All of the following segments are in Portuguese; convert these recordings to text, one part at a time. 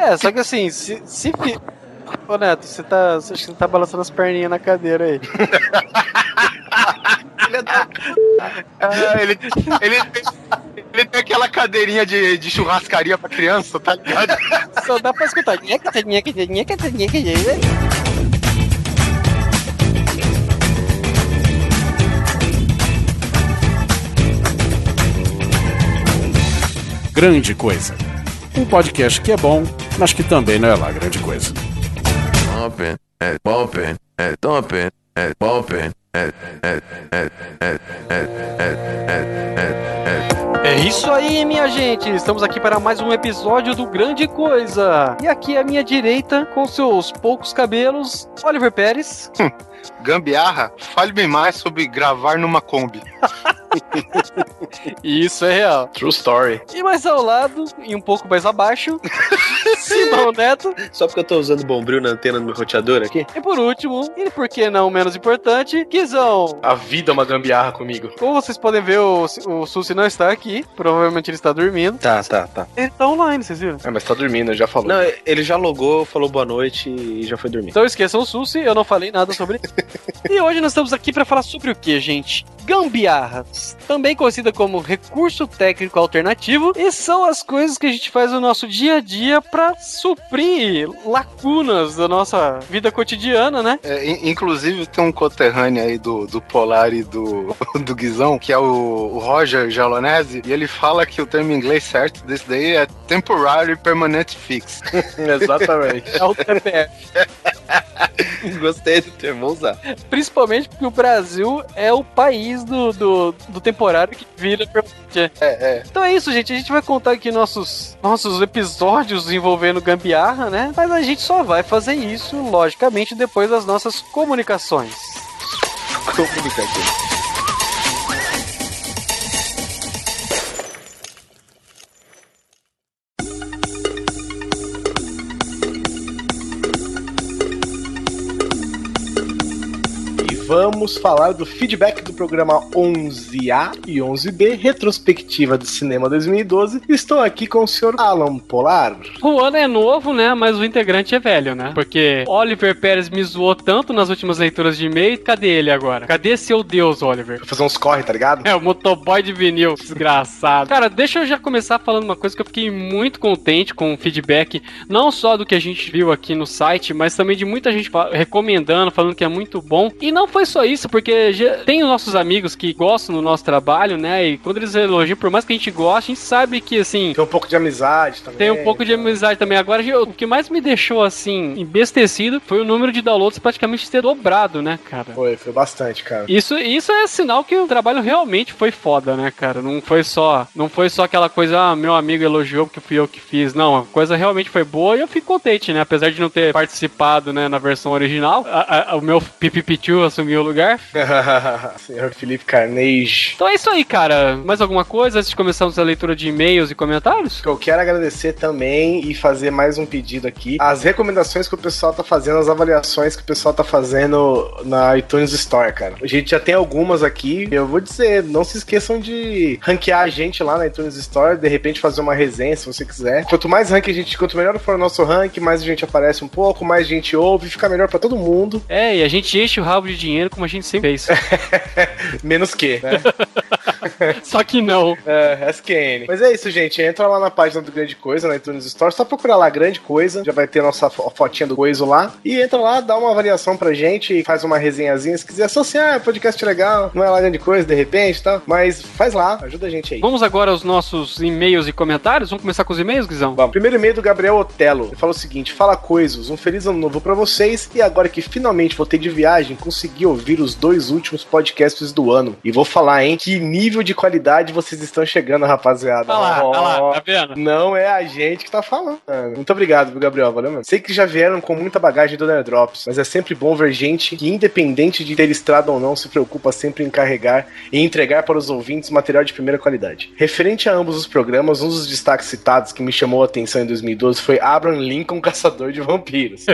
É, só que assim, se. se fi... Ô Neto, você tá. Acho que você tá balançando as perninhas na cadeira aí. É, ele, ele, tem, ele tem aquela cadeirinha de, de churrascaria pra criança, tá ligado? Só dá pra escutar. Grande Coisa. Um podcast que é bom, mas que também não é lá grande coisa. É isso aí, minha gente! Estamos aqui para mais um episódio do Grande Coisa. E aqui à minha direita, com seus poucos cabelos, Oliver Pérez. Gambiarra, fale-me mais sobre gravar numa Kombi. Isso é real. True story. E mais ao lado, e um pouco mais abaixo, Simão Neto. Só porque eu tô usando bombril na antena do meu roteador aqui? E por último, e por que não menos importante, Guizão. A vida é uma gambiarra comigo. Como vocês podem ver, o, o Susi não está aqui. Provavelmente ele está dormindo. Tá, tá, tá. Ele tá online, vocês viram? É, mas tá dormindo, já falou. Não, ele já logou, falou boa noite e já foi dormir. Então esqueçam o Susi, eu não falei nada sobre isso. E hoje nós estamos aqui para falar sobre o que, gente? Gambiarras, também conhecida como recurso técnico alternativo, e são as coisas que a gente faz no nosso dia a dia para suprir lacunas da nossa vida cotidiana, né? É, in- inclusive tem um conterrâneo aí do, do Polar e do, do Guizão, que é o, o Roger Jalonese, e ele fala que o termo em inglês certo desse daí é Temporary Permanent Fix. Exatamente. É o TPF. Gostei do termo, Principalmente porque o Brasil é o país do, do, do temporário que vira. É, é. Então é isso, gente. A gente vai contar aqui nossos, nossos episódios envolvendo gambiarra, né? Mas a gente só vai fazer isso, logicamente, depois das nossas comunicações. Comunicativo. Vamos falar do feedback do programa 11A e 11B, retrospectiva do cinema 2012. Estou aqui com o senhor Alan Polar. O ano é novo, né? Mas o integrante é velho, né? Porque Oliver Pérez me zoou tanto nas últimas leituras de e-mail. Cadê ele agora? Cadê seu Deus, Oliver? Vou fazer uns corre, tá ligado? É, o motoboy de vinil, desgraçado. Cara, deixa eu já começar falando uma coisa que eu fiquei muito contente com o feedback, não só do que a gente viu aqui no site, mas também de muita gente recomendando, falando que é muito bom. E não foi só isso, porque já tem os nossos amigos que gostam do nosso trabalho, né? E quando eles elogiam, por mais que a gente goste, a gente sabe que, assim, Tem um pouco de amizade também. tem um pouco de amizade também. Agora, o que mais me deixou, assim, embestecido foi o número de downloads praticamente ter dobrado, né, cara? Foi, foi bastante, cara. Isso, isso é sinal que o trabalho realmente foi foda, né, cara? Não foi só, não foi só aquela coisa, ah, meu amigo elogiou porque fui eu que fiz. Não, a coisa realmente foi boa e eu fico contente, né? Apesar de não ter participado, né, na versão original, a- a- o meu Pipipichu assumiu o lugar. Senhor Felipe Carnage. Então é isso aí, cara. Mais alguma coisa antes de começarmos a leitura de e-mails e comentários? Eu quero agradecer também e fazer mais um pedido aqui. As recomendações que o pessoal tá fazendo, as avaliações que o pessoal tá fazendo na iTunes Store, cara. A gente já tem algumas aqui. Eu vou dizer, não se esqueçam de ranquear a gente lá na iTunes Store, de repente fazer uma resenha se você quiser. Quanto mais rank a gente, quanto melhor for o nosso rank, mais a gente aparece um pouco, mais gente ouve, fica melhor pra todo mundo. É, e a gente enche o rabo de dinheiro como a gente sempre fez. Menos que, né? Só que não. É, SQN. Mas é isso, gente. Entra lá na página do Grande Coisa, na iTunes Store. Só procurar lá Grande Coisa. Já vai ter nossa fo- fotinha do Coiso lá. E entra lá, dá uma avaliação pra gente. Faz uma resenhazinha. Se quiser associar, é podcast legal. Não é lá Grande Coisa, de repente, tá? Mas faz lá, ajuda a gente aí. Vamos agora aos nossos e-mails e comentários? Vamos começar com os e-mails, Guizão? Vamos. Primeiro e-mail do Gabriel Otelo. Ele fala o seguinte: Fala coisas, um feliz ano novo pra vocês. E agora que finalmente voltei de viagem, consegui ouvir os dois últimos podcasts do ano. E vou falar, hein? Que nível de qualidade vocês estão chegando, rapaziada. Olha lá, olha lá, tá vendo? Não é a gente que tá falando. Muito obrigado, Gabriel? Valeu, mano. Sei que já vieram com muita bagagem do Nerdrops, mas é sempre bom ver gente que, independente de ter estrada ou não, se preocupa sempre em carregar e entregar para os ouvintes material de primeira qualidade. Referente a ambos os programas, um dos destaques citados que me chamou a atenção em 2012 foi Abraham Lincoln, Caçador de Vampiros.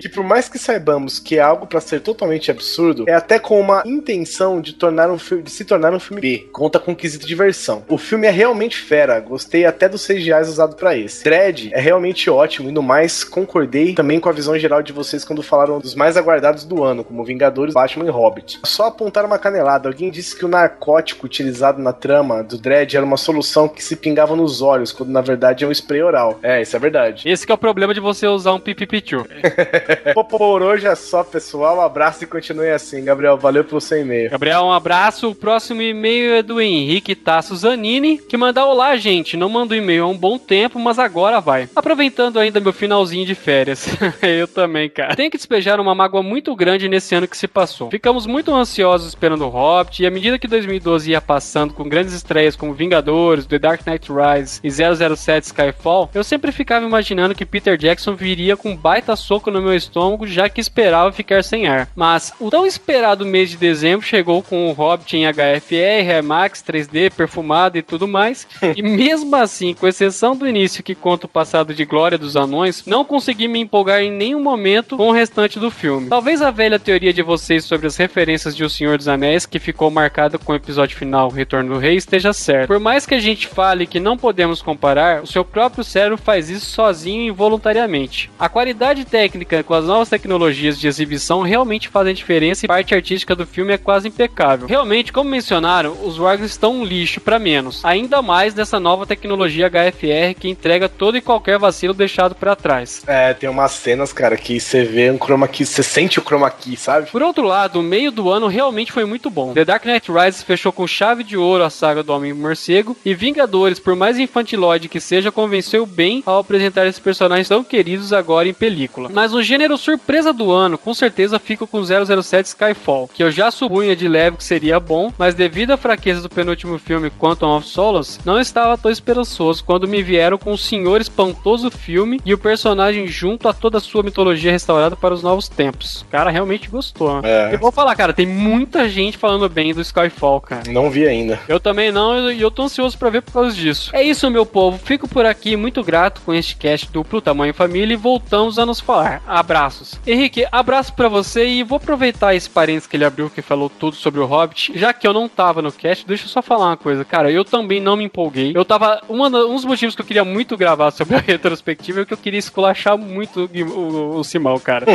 que por mais que saibamos que é algo para ser totalmente absurdo, é até com uma intenção de tornar um de se tornar um filme B. Conta com quesito diversão. O filme é realmente fera, gostei até dos CGIs usados para esse. Dread é realmente ótimo e no mais concordei também com a visão geral de vocês quando falaram dos mais aguardados do ano, como Vingadores, Batman e Hobbit. Só apontar uma canelada, alguém disse que o narcótico utilizado na trama do Dread era uma solução que se pingava nos olhos, quando na verdade é um spray oral. É, isso é verdade. Esse que é o problema de você usar um pipipichu. Por hoje é só, pessoal. Um abraço e continue assim. Gabriel, valeu pelo seu e-mail. Gabriel, um abraço. O próximo e-mail é do Henrique Tasso Zanini, que manda olá, gente. Não manda e-mail há um bom tempo, mas agora vai. Aproveitando ainda meu finalzinho de férias. Eu também, cara. Tenho que despejar uma mágoa muito grande nesse ano que se passou. Ficamos muito ansiosos esperando o Hobbit, e à medida que 2012 ia passando com grandes estreias como Vingadores, The Dark Knight Rise e 007 Skyfall, eu sempre ficava imaginando que Peter Jackson viria com um baita soco no meu estômago, já que esperava ficar sem ar. Mas o tão esperado mês de dezembro chegou com o Hobbit em HFR, IMAX, 3D, perfumado e tudo mais. e mesmo assim, com exceção do início que conta o passado de glória dos anões, não consegui me empolgar em nenhum momento com o restante do filme. Talvez a velha teoria de vocês sobre as referências de O Senhor dos Anéis, que ficou marcada com o episódio final Retorno do Rei, esteja certa. Por mais que a gente fale que não podemos comparar, o seu próprio cérebro faz isso sozinho e involuntariamente. A qualidade técnica com as novas tecnologias de exibição realmente fazem diferença e a parte artística do filme é quase impecável. Realmente, como mencionaram, os Wargs estão um lixo para menos. Ainda mais nessa nova tecnologia HFR que entrega todo e qualquer vacilo deixado para trás. É, tem umas cenas, cara, que você vê um chroma key, você sente o chroma key, sabe? Por outro lado, o meio do ano realmente foi muito bom. The Dark Knight Rises fechou com chave de ouro a saga do Homem-Morcego e Vingadores, por mais infantilóide que seja, convenceu bem ao apresentar esses personagens tão queridos agora em película. Mas o gênero surpresa do ano, com certeza fica com 007 Skyfall, que eu já supunha de leve que seria bom, mas devido à fraqueza do penúltimo filme Quantum of Solace, não estava tão esperançoso quando me vieram com o senhor espantoso filme e o personagem junto a toda a sua mitologia restaurada para os novos tempos. O cara realmente gostou. É. Eu vou falar, cara, tem muita gente falando bem do Skyfall, cara. Não vi ainda. Eu também não, e eu tô ansioso pra ver por causa disso. É isso, meu povo. Fico por aqui, muito grato com este cast duplo Tamanho Família e voltamos a nos falar. Abraços. Henrique, abraço pra você e vou aproveitar esse parênteses que ele abriu que falou tudo sobre o Hobbit. Já que eu não tava no cast, deixa eu só falar uma coisa. Cara, eu também não me empolguei. Eu tava. Uma, um dos motivos que eu queria muito gravar sobre a retrospectiva é que eu queria esculachar muito o, o, o Simão, cara.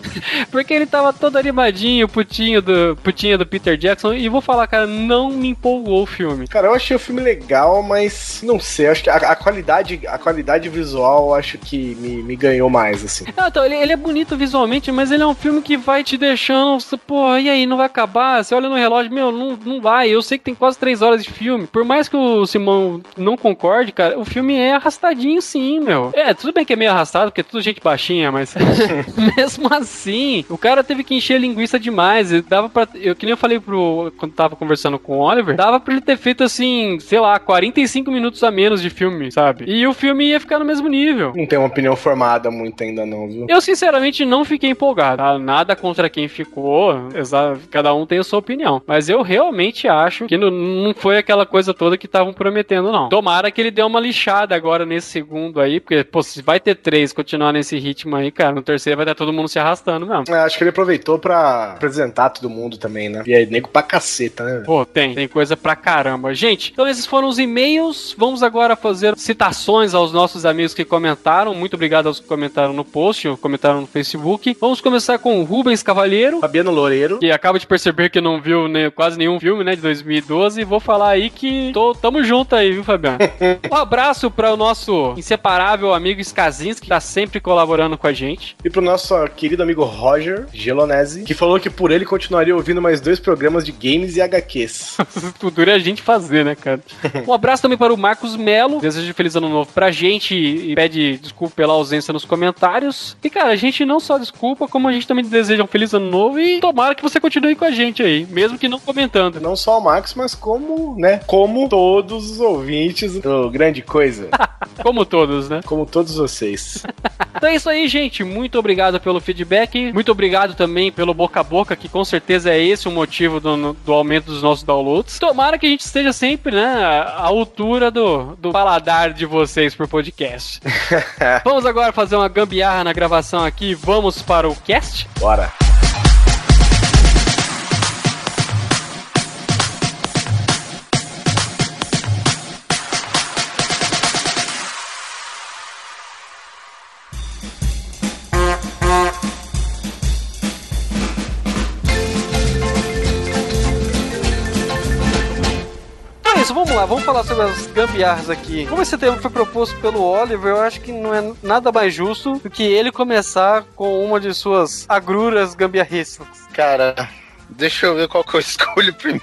Porque ele tava todo animadinho, putinho do, putinha do Peter Jackson. E vou falar, cara, não me empolgou o filme. Cara, eu achei o filme legal, mas não sei, acho que a, a qualidade, a qualidade visual acho que me, me ganhou mais, assim. Não, então, ele, ele é bonito visualmente, mas ele é um filme que vai te deixando, pô, e aí, não vai acabar? Você olha no relógio, meu, não, não vai. Eu sei que tem quase três horas de filme. Por mais que o Simão não concorde, cara, o filme é arrastadinho sim, meu. É, tudo bem que é meio arrastado, porque é tudo gente baixinha, mas mesmo assim, o cara teve que encher linguiça demais. E Dava pra. Eu que nem eu falei pro. Quando tava conversando com o Oliver, dava pra ele ter feito assim, sei lá, 45 minutos a menos de filme, sabe? E o filme ia ficar no mesmo nível. Não tenho uma opinião formada muito ainda não, viu? Eu, sinceramente, não fiquei empolgado. tá? Nada contra quem ficou. Cada um tem a sua opinião. Mas eu realmente acho que não, não foi aquela coisa toda que estavam prometendo, não. Tomara que ele dê uma lixada agora nesse segundo aí, porque, pô, se vai ter três continuar nesse ritmo aí, cara, no terceiro vai estar todo mundo se arrastando mesmo. É, acho que ele aproveitou pra apresentar todo mundo também, né? E aí, nego pra caceta, né? Pô, tem, tem coisa pra caramba. Gente, então esses foram os e-mails. Vamos agora fazer citações aos nossos amigos que comentaram. Muito obrigado aos que comentaram no post, ou comentaram no Facebook. Vamos começar com o Rubens Cavalheiro. Fabiano Loureiro. que acaba de perceber que não viu né, quase nenhum filme, né, de 2012, e vou falar aí que tô, tamo junto aí, viu, Fabiano? um abraço para o nosso inseparável amigo Skazinski, que tá sempre colaborando com a gente. E pro nosso querido amigo Roger Gelonese, que falou que por ele continuaria ouvindo mais dois programas de games e HQs. O duro é a gente fazer, né, cara? Um abraço também para o Marcos Melo, deseja feliz ano novo pra gente e pede desculpa pela ausência nos comentários. E, cara, a gente não só desculpa, como a gente também deseja um feliz ano novo e tomara que você continue com a gente aí, mesmo que não comentando. Não só o Max, mas como, né? Como todos os ouvintes do Grande Coisa. Como todos, né? Como todos vocês. Então é isso aí, gente. Muito obrigado pelo feedback. Muito obrigado também pelo boca a boca, que com certeza é esse o motivo do, do aumento dos nossos downloads. Tomara que a gente esteja sempre, né, à altura do, do paladar de vocês por podcast. Vamos agora fazer uma gambiarra na gravação aqui. Vamos para o cast? Bora. Falar sobre as gambiarras aqui. Como esse tema foi proposto pelo Oliver, eu acho que não é nada mais justo do que ele começar com uma de suas agruras gambiarristas. Cara, deixa eu ver qual que eu escolho primeiro.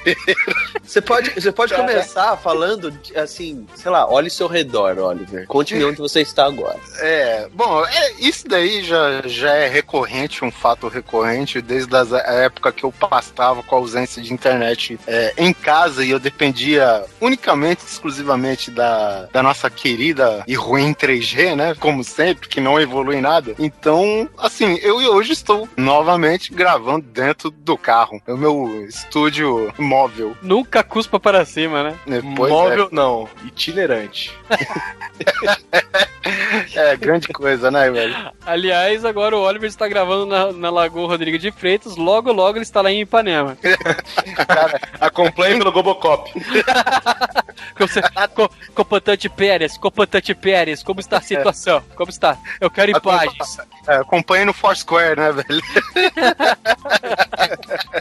Você pode, você pode começar falando, assim, sei lá, olhe seu redor, Oliver. Conte-me onde você está agora. É, bom, é, isso daí já, já é recorrente, um fato recorrente, desde a época que eu pastava com a ausência de internet é, em casa e eu dependia unicamente, exclusivamente da, da nossa querida e ruim 3G, né? Como sempre, que não evolui nada. Então, assim, eu hoje estou novamente gravando dentro do carro. É o meu estúdio móvel. Nunca cuspa para cima, né? é. Móvel, não. Itinerante. É, grande coisa, né, velho? Aliás, agora o Oliver está gravando na, na Lagoa Rodrigo de Freitas, logo logo ele está lá em Ipanema. Acompanhe pelo você- co- Comandante Pérez, comandante Pérez, como está a situação? Como está? Eu quero imagens. É, acompanhe no Foursquare, né, velho?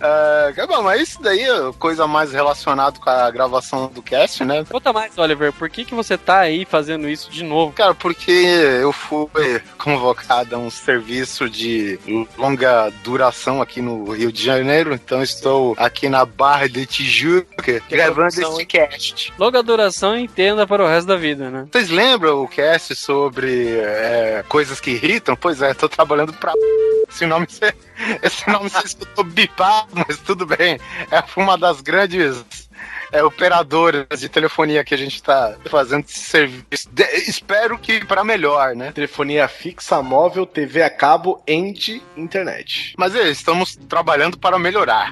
é, bom, mas isso daí é coisa mais relacionada com a gravação do cast, né? Conta mais, Oliver, por que, que você tá aí fazendo isso de novo? Cara, porque eu fui convocado a um serviço de longa duração aqui no Rio de Janeiro, então estou aqui na Barra de Tijuca gravando produção, esse cast. Longa duração e entenda para o resto da vida, né? Vocês lembram o cast sobre é, coisas que irritam? Pois é, tô trabalhando pra. Esse nome, você- esse nome você escutou bipado, mas tudo bem. É uma das grandes é, operadoras de telefonia que a gente tá fazendo esse serviço. De- espero que para melhor, né? Telefonia fixa, móvel, TV a cabo, end, internet. Mas é, estamos trabalhando para melhorar.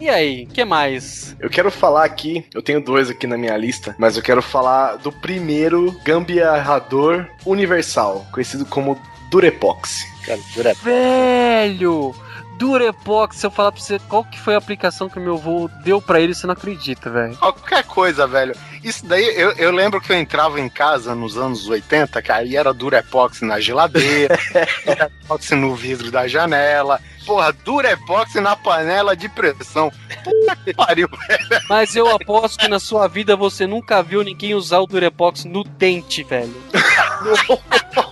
E aí, que mais? Eu quero falar aqui, eu tenho dois aqui na minha lista, mas eu quero falar do primeiro gambiarrador universal, conhecido como Durepox. Cara, Velho! Durepox, se eu falar pra você qual que foi a aplicação que o meu avô deu pra ele, você não acredita, velho. Qualquer coisa, velho. Isso daí, eu, eu lembro que eu entrava em casa nos anos 80, cara, e era Durepox na geladeira, Durepox no vidro da janela, porra, Durepox na panela de pressão. Puta que pariu. Mas eu aposto que na sua vida você nunca viu ninguém usar o Durepox no dente, velho.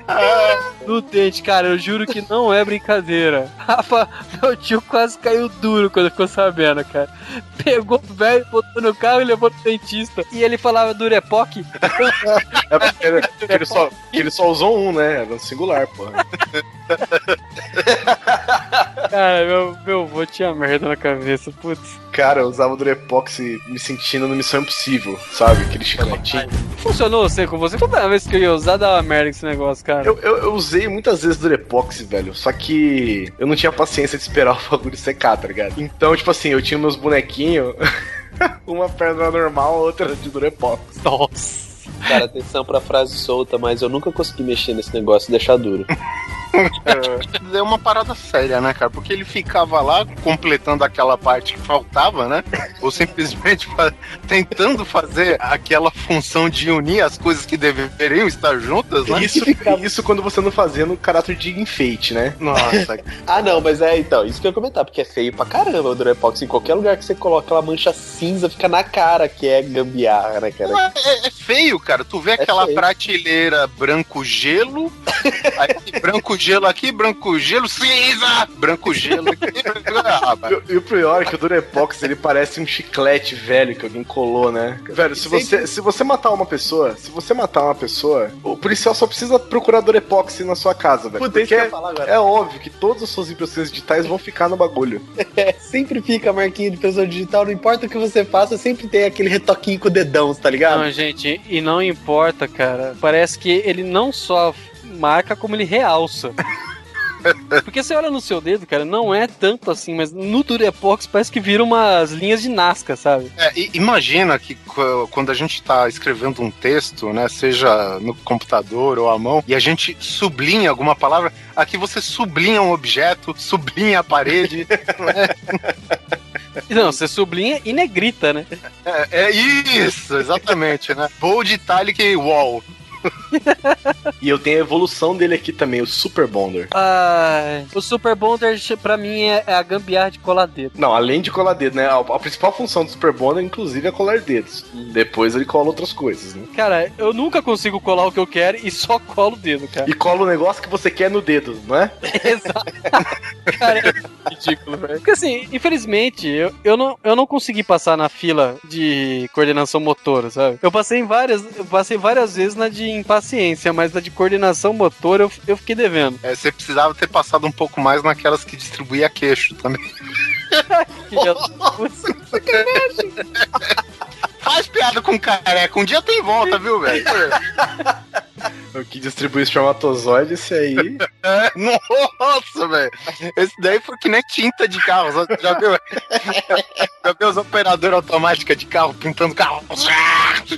No dente, cara, eu juro que não é brincadeira. Rafa, meu tio quase caiu duro quando ficou sabendo, cara. Pegou o velho, botou no carro e levou pro dentista. E ele falava Durepox. É porque ele, ele só, ele só usou um, né? Era um singular, porra. Cara, meu, meu avô tinha merda na cabeça, putz. Cara, eu usava o Durepox me sentindo no Missão Impossível, sabe? Aquele chicletinho. Funcionou você com você? Toda vez que eu ia usar, dava merda esse negócio, cara. Eu, eu, eu usei muitas vezes Durepox, velho. Só que eu não tinha paciência de esperar o bagulho secar, tá ligado? Então, tipo assim, eu tinha meus bonequinhos. uma perna normal, outra de Durepox. Nossa. Cara, atenção pra frase solta, mas eu nunca consegui mexer nesse negócio e deixar duro. É uma parada séria, né, cara? Porque ele ficava lá completando aquela parte que faltava, né? Ou simplesmente fa- tentando fazer aquela função de unir as coisas que deveriam estar juntas, né? Isso, isso quando você não fazia no caráter de enfeite, né? Nossa, Ah, não, mas é então, isso que eu ia comentar, porque é feio pra caramba o Durepox. Em qualquer lugar que você coloca aquela mancha cinza, fica na cara que é gambiarra, né, cara? É, é feio, cara. Tu vê aquela feio. prateleira branco gelo, aí branco gelo aqui, branco gelo cinza, branco gelo aqui. E, e o pior é que o Durepox ele parece um chiclete velho que alguém colou, né? Velho, se você, se você matar uma pessoa, se você matar uma pessoa, o policial só precisa procurar Durepox na sua casa, velho. Puta, Porque agora. é óbvio que todas as suas impressões digitais vão ficar no bagulho. É, sempre fica a marquinha de pessoa digital, não importa o que você faça, sempre tem aquele retoquinho com o dedão, tá ligado? Não, gente, e não importa, cara. Parece que ele não só marca, como ele realça. Porque você olha no seu dedo, cara, não é tanto assim, mas no Durepox parece que vira umas linhas de Nazca, sabe? É, imagina que qu- quando a gente está escrevendo um texto, né, seja no computador ou à mão, e a gente sublinha alguma palavra, aqui você sublinha um objeto, sublinha a parede. Não, você sublinha e negrita, né? é, é isso, exatamente, né? Bold, italic wall. E eu tenho a evolução dele aqui também, o Super Bonder. Ai, o Super Bonder, pra mim, é, é a gambiarra de colar dedo. Não, além de colar dedo, né? A, a principal função do Super Bonder, inclusive, é colar dedos. Depois ele cola outras coisas, né? Cara, eu nunca consigo colar o que eu quero e só colo o dedo, cara. E cola o negócio que você quer no dedo, não é? Exato. Cara, é ridículo, velho. Porque assim, infelizmente, eu, eu, não, eu não consegui passar na fila de coordenação motora, sabe? Eu passei em várias, eu passei várias vezes na de impaciência, mas na de coordenação motora eu, eu fiquei devendo. É, você precisava ter passado um pouco mais naquelas que distribuía queixo também. Filha da- Faz piada com careca, um dia tem volta, viu, velho? O que distribui espermatozoide, esse aí. É, Nossa, velho. Esse daí foi que nem tinta de carro. Já viu? Já viu as operadoras automáticas de carro pintando carro?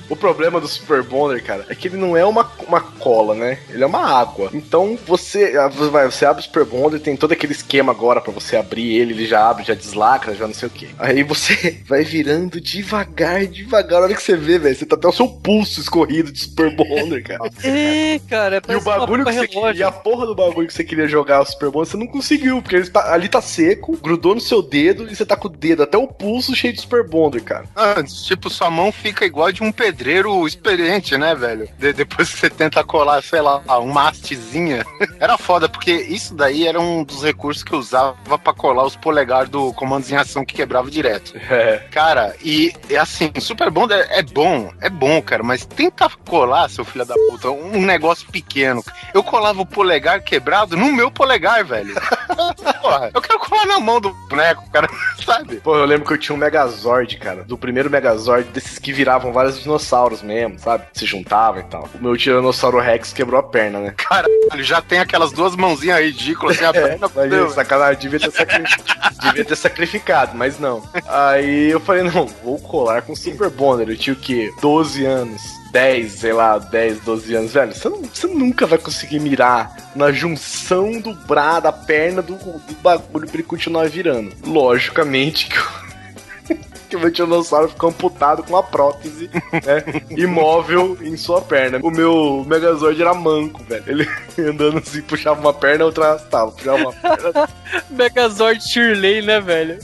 O problema do Super Bonder, cara, é que ele não é uma, uma cola, né? Ele é uma água. Então você, ah, você abre o Super Bonder, tem todo aquele esquema agora pra você abrir ele, ele já abre, já deslacra, já não sei o que. Aí você vai virando devagar, devagar. A hora que você vê, velho, você tá até o seu pulso escorrido de Super Bonder, cara. É, cara, E o bagulho que você queria, relógio. e a porra do bagulho que você queria jogar o Super Bonder, você não conseguiu, porque ele tá- ali tá seco, grudou no seu dedo e você tá com o dedo até o pulso cheio de Super Bonder, cara. Ah, tipo, sua mão fica igual de um pedreiro experiente, né, velho? De- depois que você tenta colar, sei lá, uma hastezinha. Era foda, porque isso daí era um dos recursos que eu usava pra colar os polegares do comandos em ação que quebrava direto. É. Cara, e é assim, Super Bonder é bom, é bom, cara, mas tenta colar, seu filho da puta, um negócio pequeno. Eu colava o polegar quebrado no meu polegar, velho. Porra, eu quero colar na mão do boneco, cara, sabe? Pô, eu lembro que eu tinha um Megazord, cara. Do primeiro Megazord, desses que viravam vários dinossauros mesmo, sabe? Se juntavam e tal. O meu Tiranossauro Rex quebrou a perna, né? Caralho, já tem aquelas duas mãozinhas ridículas assim, a perna Mas fudeu, é, sacanagem, devia ter, sacri- devia ter sacrificado, mas não. Aí eu falei, não, vou colar com Super Bonder. Eu tinha o quê? 12 anos. 10, sei lá, 10, 12 anos, velho, você, não- você nunca vai conseguir mirar na junção do bra, da perna do, do bagulho pra ele continuar virando. Logicamente que o, que o meu tiranossauro ficou amputado com uma prótese, né, imóvel em sua perna. O meu Megazord era manco, velho. Ele andando assim, puxava uma perna, outra arrastava, puxava uma perna, Megazord Shirley, né, velho?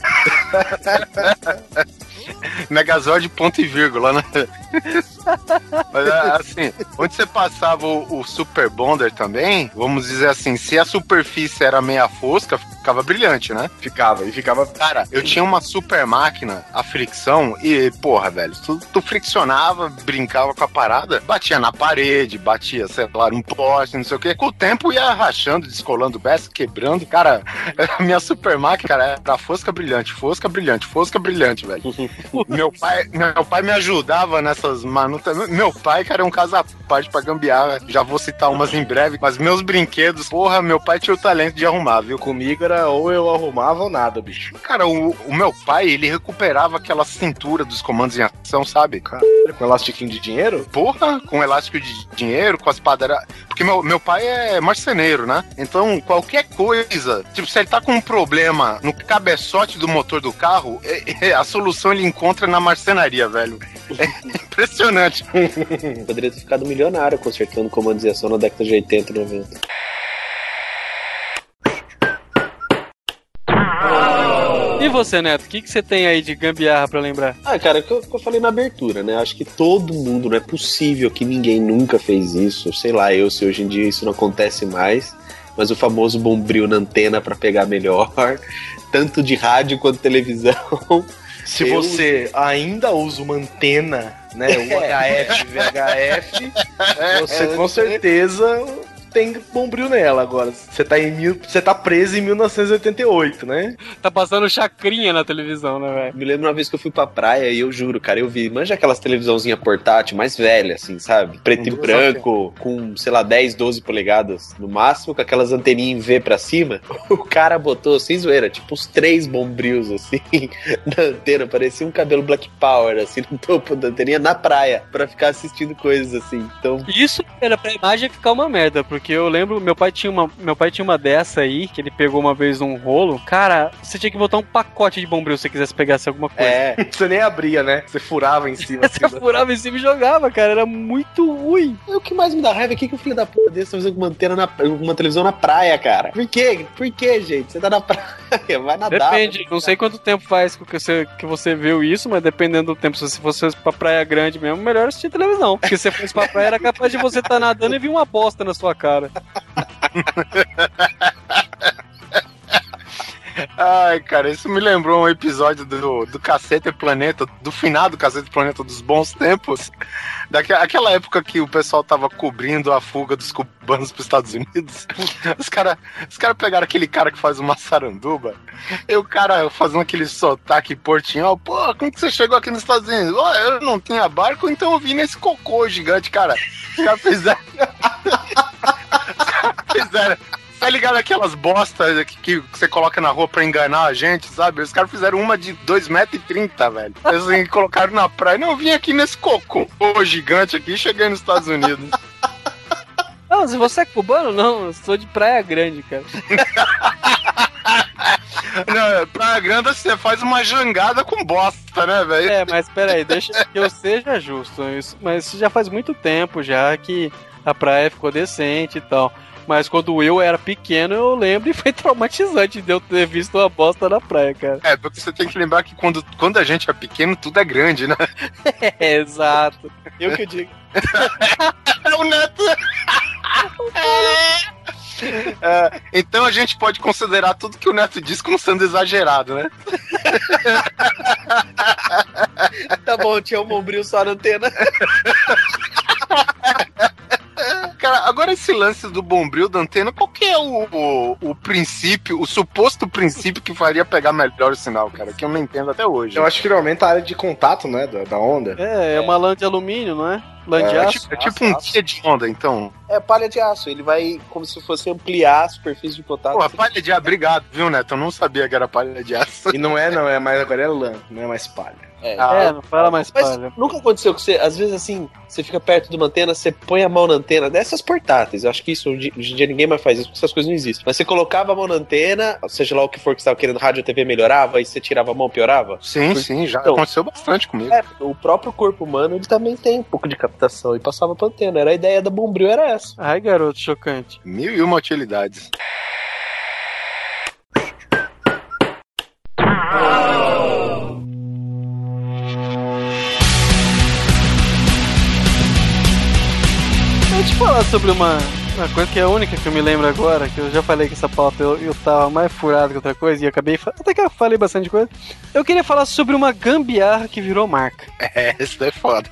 Megazord ponto e vírgula, né? Mas é, assim, onde você passava o, o Super Bonder também, vamos dizer assim, se a superfície era meia fosca, ficava brilhante, né? ficava, e ficava Cara, eu tinha uma super máquina, a fricção, e, porra, velho, tu, tu friccionava, brincava com a parada, batia na parede, batia, sei lá, num poste, não sei o quê. Com o tempo ia rachando, descolando peça, quebrando. Cara, a minha super máquina, cara, era fosca brilhante, fosca brilhante, fosca brilhante, velho. meu, pai, meu pai me ajudava nessas manutenções. Meu pai, cara, é um caso à parte pra gambiarra. Já vou citar umas em breve, mas meus brinquedos, porra, meu pai tinha o talento de arrumar, viu? comigo era ou eu arrumava ou nada, bicho. Cara, o, o meu pai, ele recuperava aquela cintura dos comandos em ação, sabe? Com elastiquinho de dinheiro? Porra, com elástico de dinheiro, com as padeiras. Porque meu, meu pai é marceneiro, né? Então, qualquer coisa, tipo, se ele tá com um problema no cabeçote do motor do carro, é- é- a solução ele encontra na marcenaria, velho. É impressionante. Poderia ter ficado milionário consertando comandos de ação na década de 80 e 90. E você, Neto, o que, que você tem aí de gambiarra pra lembrar? Ah, cara, o que eu, que eu falei na abertura, né? Acho que todo mundo, não é possível que ninguém nunca fez isso. Sei lá, eu, se hoje em dia isso não acontece mais. Mas o famoso bombril na antena pra pegar melhor, tanto de rádio quanto televisão. Se Eu- você ainda usa uma antena, né? UHF, VHF, você com certeza tem bombril nela agora. Você tá em mil, você tá preso em 1988, né? Tá passando chacrinha na televisão, né, velho? Me lembro uma vez que eu fui pra praia e eu juro, cara, eu vi, manja aquelas televisãozinha portátil mais velha, assim, sabe? Preto e Duas branco, com, sei lá, 10, 12 polegadas no máximo, com aquelas anteninhas em V pra cima. O cara botou, sem zoeira, tipo uns três bombrios, assim, na antena, parecia um cabelo Black Power, assim, no topo da anteninha, na praia, pra ficar assistindo coisas assim. Então, Isso era pra imagem ficar uma merda, porque porque eu lembro, meu pai tinha uma, meu pai tinha uma dessa aí, que ele pegou uma vez num rolo. Cara, você tinha que botar um pacote de bombril se você quisesse pegasse alguma coisa. É, Você nem abria, né? Você furava em cima. assim, Você furava em cima e jogava, cara. Era muito ruim. o que mais me dá raiva é que, que o filho da puta desse tá fazendo com uma, antena na, uma televisão na praia, cara. Por quê? Por quê, gente? Você tá na praia, vai nadar. Depende, não sei quanto tempo faz que você, que você viu isso, mas dependendo do tempo, se você fosse pra praia grande mesmo, melhor assistir televisão. Porque se você fosse pra praia, era capaz de você estar nadando e vir uma bosta na sua cara cara. Ai, cara, isso me lembrou um episódio do, do Cacete Planeta, do finado Cacete Planeta dos bons tempos. Daquela aquela época que o pessoal tava cobrindo a fuga dos cubanos pros Estados Unidos. Os caras os cara pegaram aquele cara que faz uma saranduba, e o cara fazendo aquele sotaque portinhol. Pô, como que você chegou aqui nos Estados Unidos? "Ó, eu não tinha barco, então eu vim nesse cocô gigante, cara. Os caras fizeram. Os caras fizeram. Tá ligado aquelas bostas que, que você coloca na rua pra enganar a gente, sabe? Os caras fizeram uma de 2,30m, velho. Eles assim, colocaram na praia. Não, eu vim aqui nesse cocô gigante aqui e cheguei nos Estados Unidos. Não, se você é cubano, não. Eu sou de Praia Grande, cara. Não, Praia Grande você faz uma jangada com bosta, né, velho? É, mas peraí, deixa que eu seja justo. Isso, mas isso já faz muito tempo já que a praia ficou decente e tal. Mas quando eu era pequeno, eu lembro e foi traumatizante de eu ter visto uma bosta na praia, cara. É, porque você tem que lembrar que quando, quando a gente é pequeno, tudo é grande, né? É, exato. Eu que digo. É o Neto. É, então a gente pode considerar tudo que o Neto diz como sendo exagerado, né? Tá bom, tinha um bombril só na antena. Agora esse lance do bombril da antena, qual que é o, o, o princípio, o suposto princípio que faria pegar melhor o sinal, cara? Que eu não entendo até hoje. Eu acho que ele aumenta a área de contato, né? Da, da onda. É, é uma lã de alumínio, não é? Lã de É, aço. tipo, é tipo um dia de onda, então. É palha de aço. Ele vai como se fosse ampliar a superfície de contato. Porra, palha de aço, obrigado, viu, Neto? Eu não sabia que era palha de aço. E não é, não é mais agora é lã, não é mais palha. É. Ah, É, não fala mais Mas palha. nunca aconteceu com você, às vezes assim, você fica perto de uma antena, você põe a mão na antena, dessas portáteis, eu acho que isso, hoje hoje em dia ninguém mais faz isso, porque essas coisas não existem. Mas você colocava a mão na antena, seja lá o que for que você estava querendo, rádio ou TV melhorava, e você tirava a mão, piorava? Sim, sim, já Então- aconteceu bastante comigo. É, o próprio corpo humano, ele também tem um pouco de captação, e passava pra antena, era a ideia da Bombril, era essa. Ai, garoto, chocante. Mil e uma utilidades. Vou te falar sobre uma, uma coisa que é a única que eu me lembro agora, que eu já falei que essa pauta eu, eu tava mais furado que outra coisa e acabei. Até que eu falei bastante coisa. Eu queria falar sobre uma gambiarra que virou marca. É, isso é foda.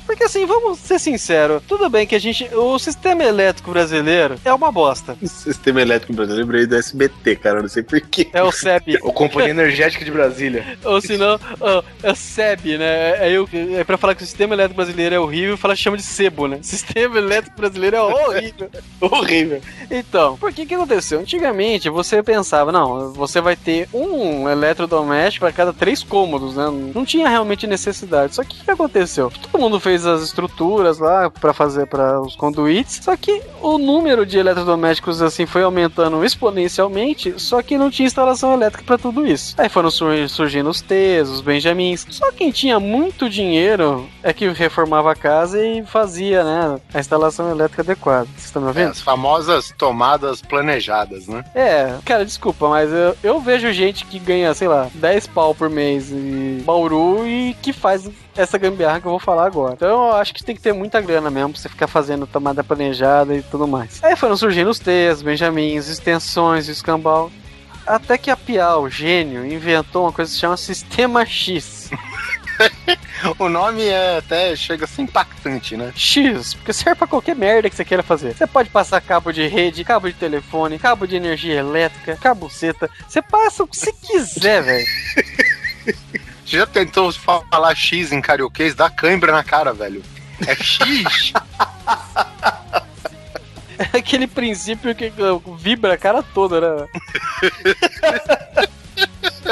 Porque assim, vamos ser sinceros, tudo bem que a gente. O sistema elétrico brasileiro é uma bosta. O sistema elétrico brasileiro, lembrei do SBT, cara, eu não sei porquê. É o SEB. O Companhia Energética de Brasília. Ou senão, ó, é o SEB, né? É, eu, é pra falar que o sistema elétrico brasileiro é horrível, fala chama de sebo, né? Sistema elétrico brasileiro é horrível. Horrível. Então, por que que aconteceu? Antigamente você pensava, não, você vai ter um eletrodoméstico para cada três cômodos, né? Não tinha realmente necessidade. Só que o que aconteceu? Todo mundo fez as estruturas lá para fazer para os conduítes, só que o número de eletrodomésticos assim foi aumentando exponencialmente, só que não tinha instalação elétrica para tudo isso. Aí foram sur- surgindo os T's, os Benjamins. Só quem tinha muito dinheiro é que reformava a casa e fazia, né, a instalação elétrica adequada. Vocês estão me É, ouvindo? as famosas tomadas planejadas, né? É, cara, desculpa, mas eu, eu vejo gente que ganha, sei lá, 10 pau por mês em Bauru e que faz essa gambiarra que eu vou falar agora. Então eu acho que tem que ter muita grana mesmo pra você ficar fazendo tomada planejada e tudo mais. Aí foram surgindo os T's, Benjamins, extensões, escambau. Até que a Piau, gênio, inventou uma coisa que se chama Sistema X. O nome é até chega a ser impactante, né? X, porque serve pra qualquer merda que você queira fazer. Você pode passar cabo de rede, cabo de telefone, cabo de energia elétrica, cabuceta. Você passa o que você quiser, velho. Você já tentou falar X em carioquês? Dá cãibra na cara, velho. É X? É aquele princípio que vibra a cara toda, né?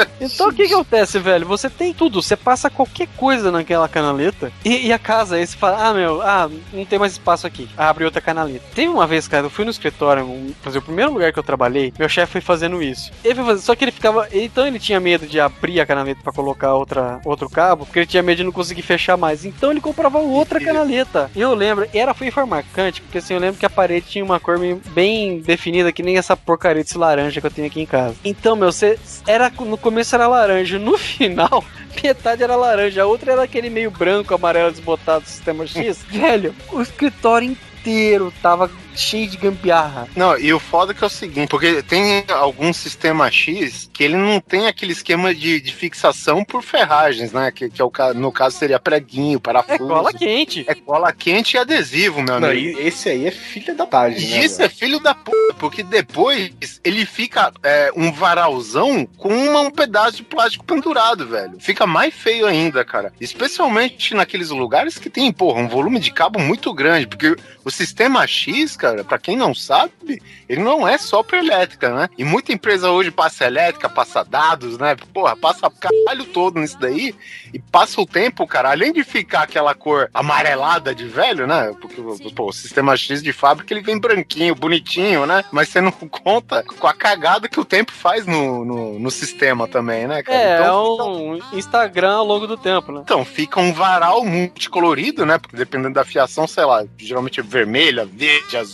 Então o que que acontece, velho? Você tem tudo, você passa qualquer coisa naquela canaleta e, e a casa, aí você fala, ah, meu, ah, não tem mais espaço aqui. Abre outra canaleta. Teve uma vez, cara, eu fui no escritório, um, fazer o primeiro lugar que eu trabalhei, meu chefe foi fazendo isso. Ele foi fazer, só que ele ficava, então ele tinha medo de abrir a canaleta pra colocar outra, outro cabo, porque ele tinha medo de não conseguir fechar mais. Então ele comprava outra canaleta. E eu lembro, e era foi marcante, porque assim, eu lembro que a parede tinha uma cor bem definida, que nem essa porcaria desse laranja que eu tenho aqui em casa. Então, meu, você era no começo era laranja, no final metade era laranja, a outra era aquele meio branco, amarelo desbotado do sistema X. Velho, o escritório inteiro tava cheio de gambiarra. Não, e o foda é que é o seguinte, porque tem algum sistema X que ele não tem aquele esquema de, de fixação por ferragens, né? Que, que é o, no caso seria preguinho, parafuso. É cola quente. É cola quente e adesivo, meu amigo. Não, esse aí é filho da página. Né, isso é filho da puta, porque depois ele fica é, um varalzão com uma, um pedaço de plástico pendurado, velho. Fica mais feio ainda, cara. Especialmente naqueles lugares que tem, porra, um volume de cabo muito grande, porque o sistema X, cara, para quem não sabe, ele não é só para elétrica, né? E muita empresa hoje passa elétrica, passa dados, né? Porra, passa caralho todo nisso daí e passa o tempo, cara, além de ficar aquela cor amarelada de velho, né? Porque pô, o sistema X de fábrica ele vem branquinho, bonitinho, né? Mas você não conta com a cagada que o tempo faz no, no, no sistema também, né, cara? É, então, é um fica... Instagram ao longo do tempo, né? Então, fica um varal multicolorido, né? Porque dependendo da fiação, sei lá, geralmente vermelha, verde, azul.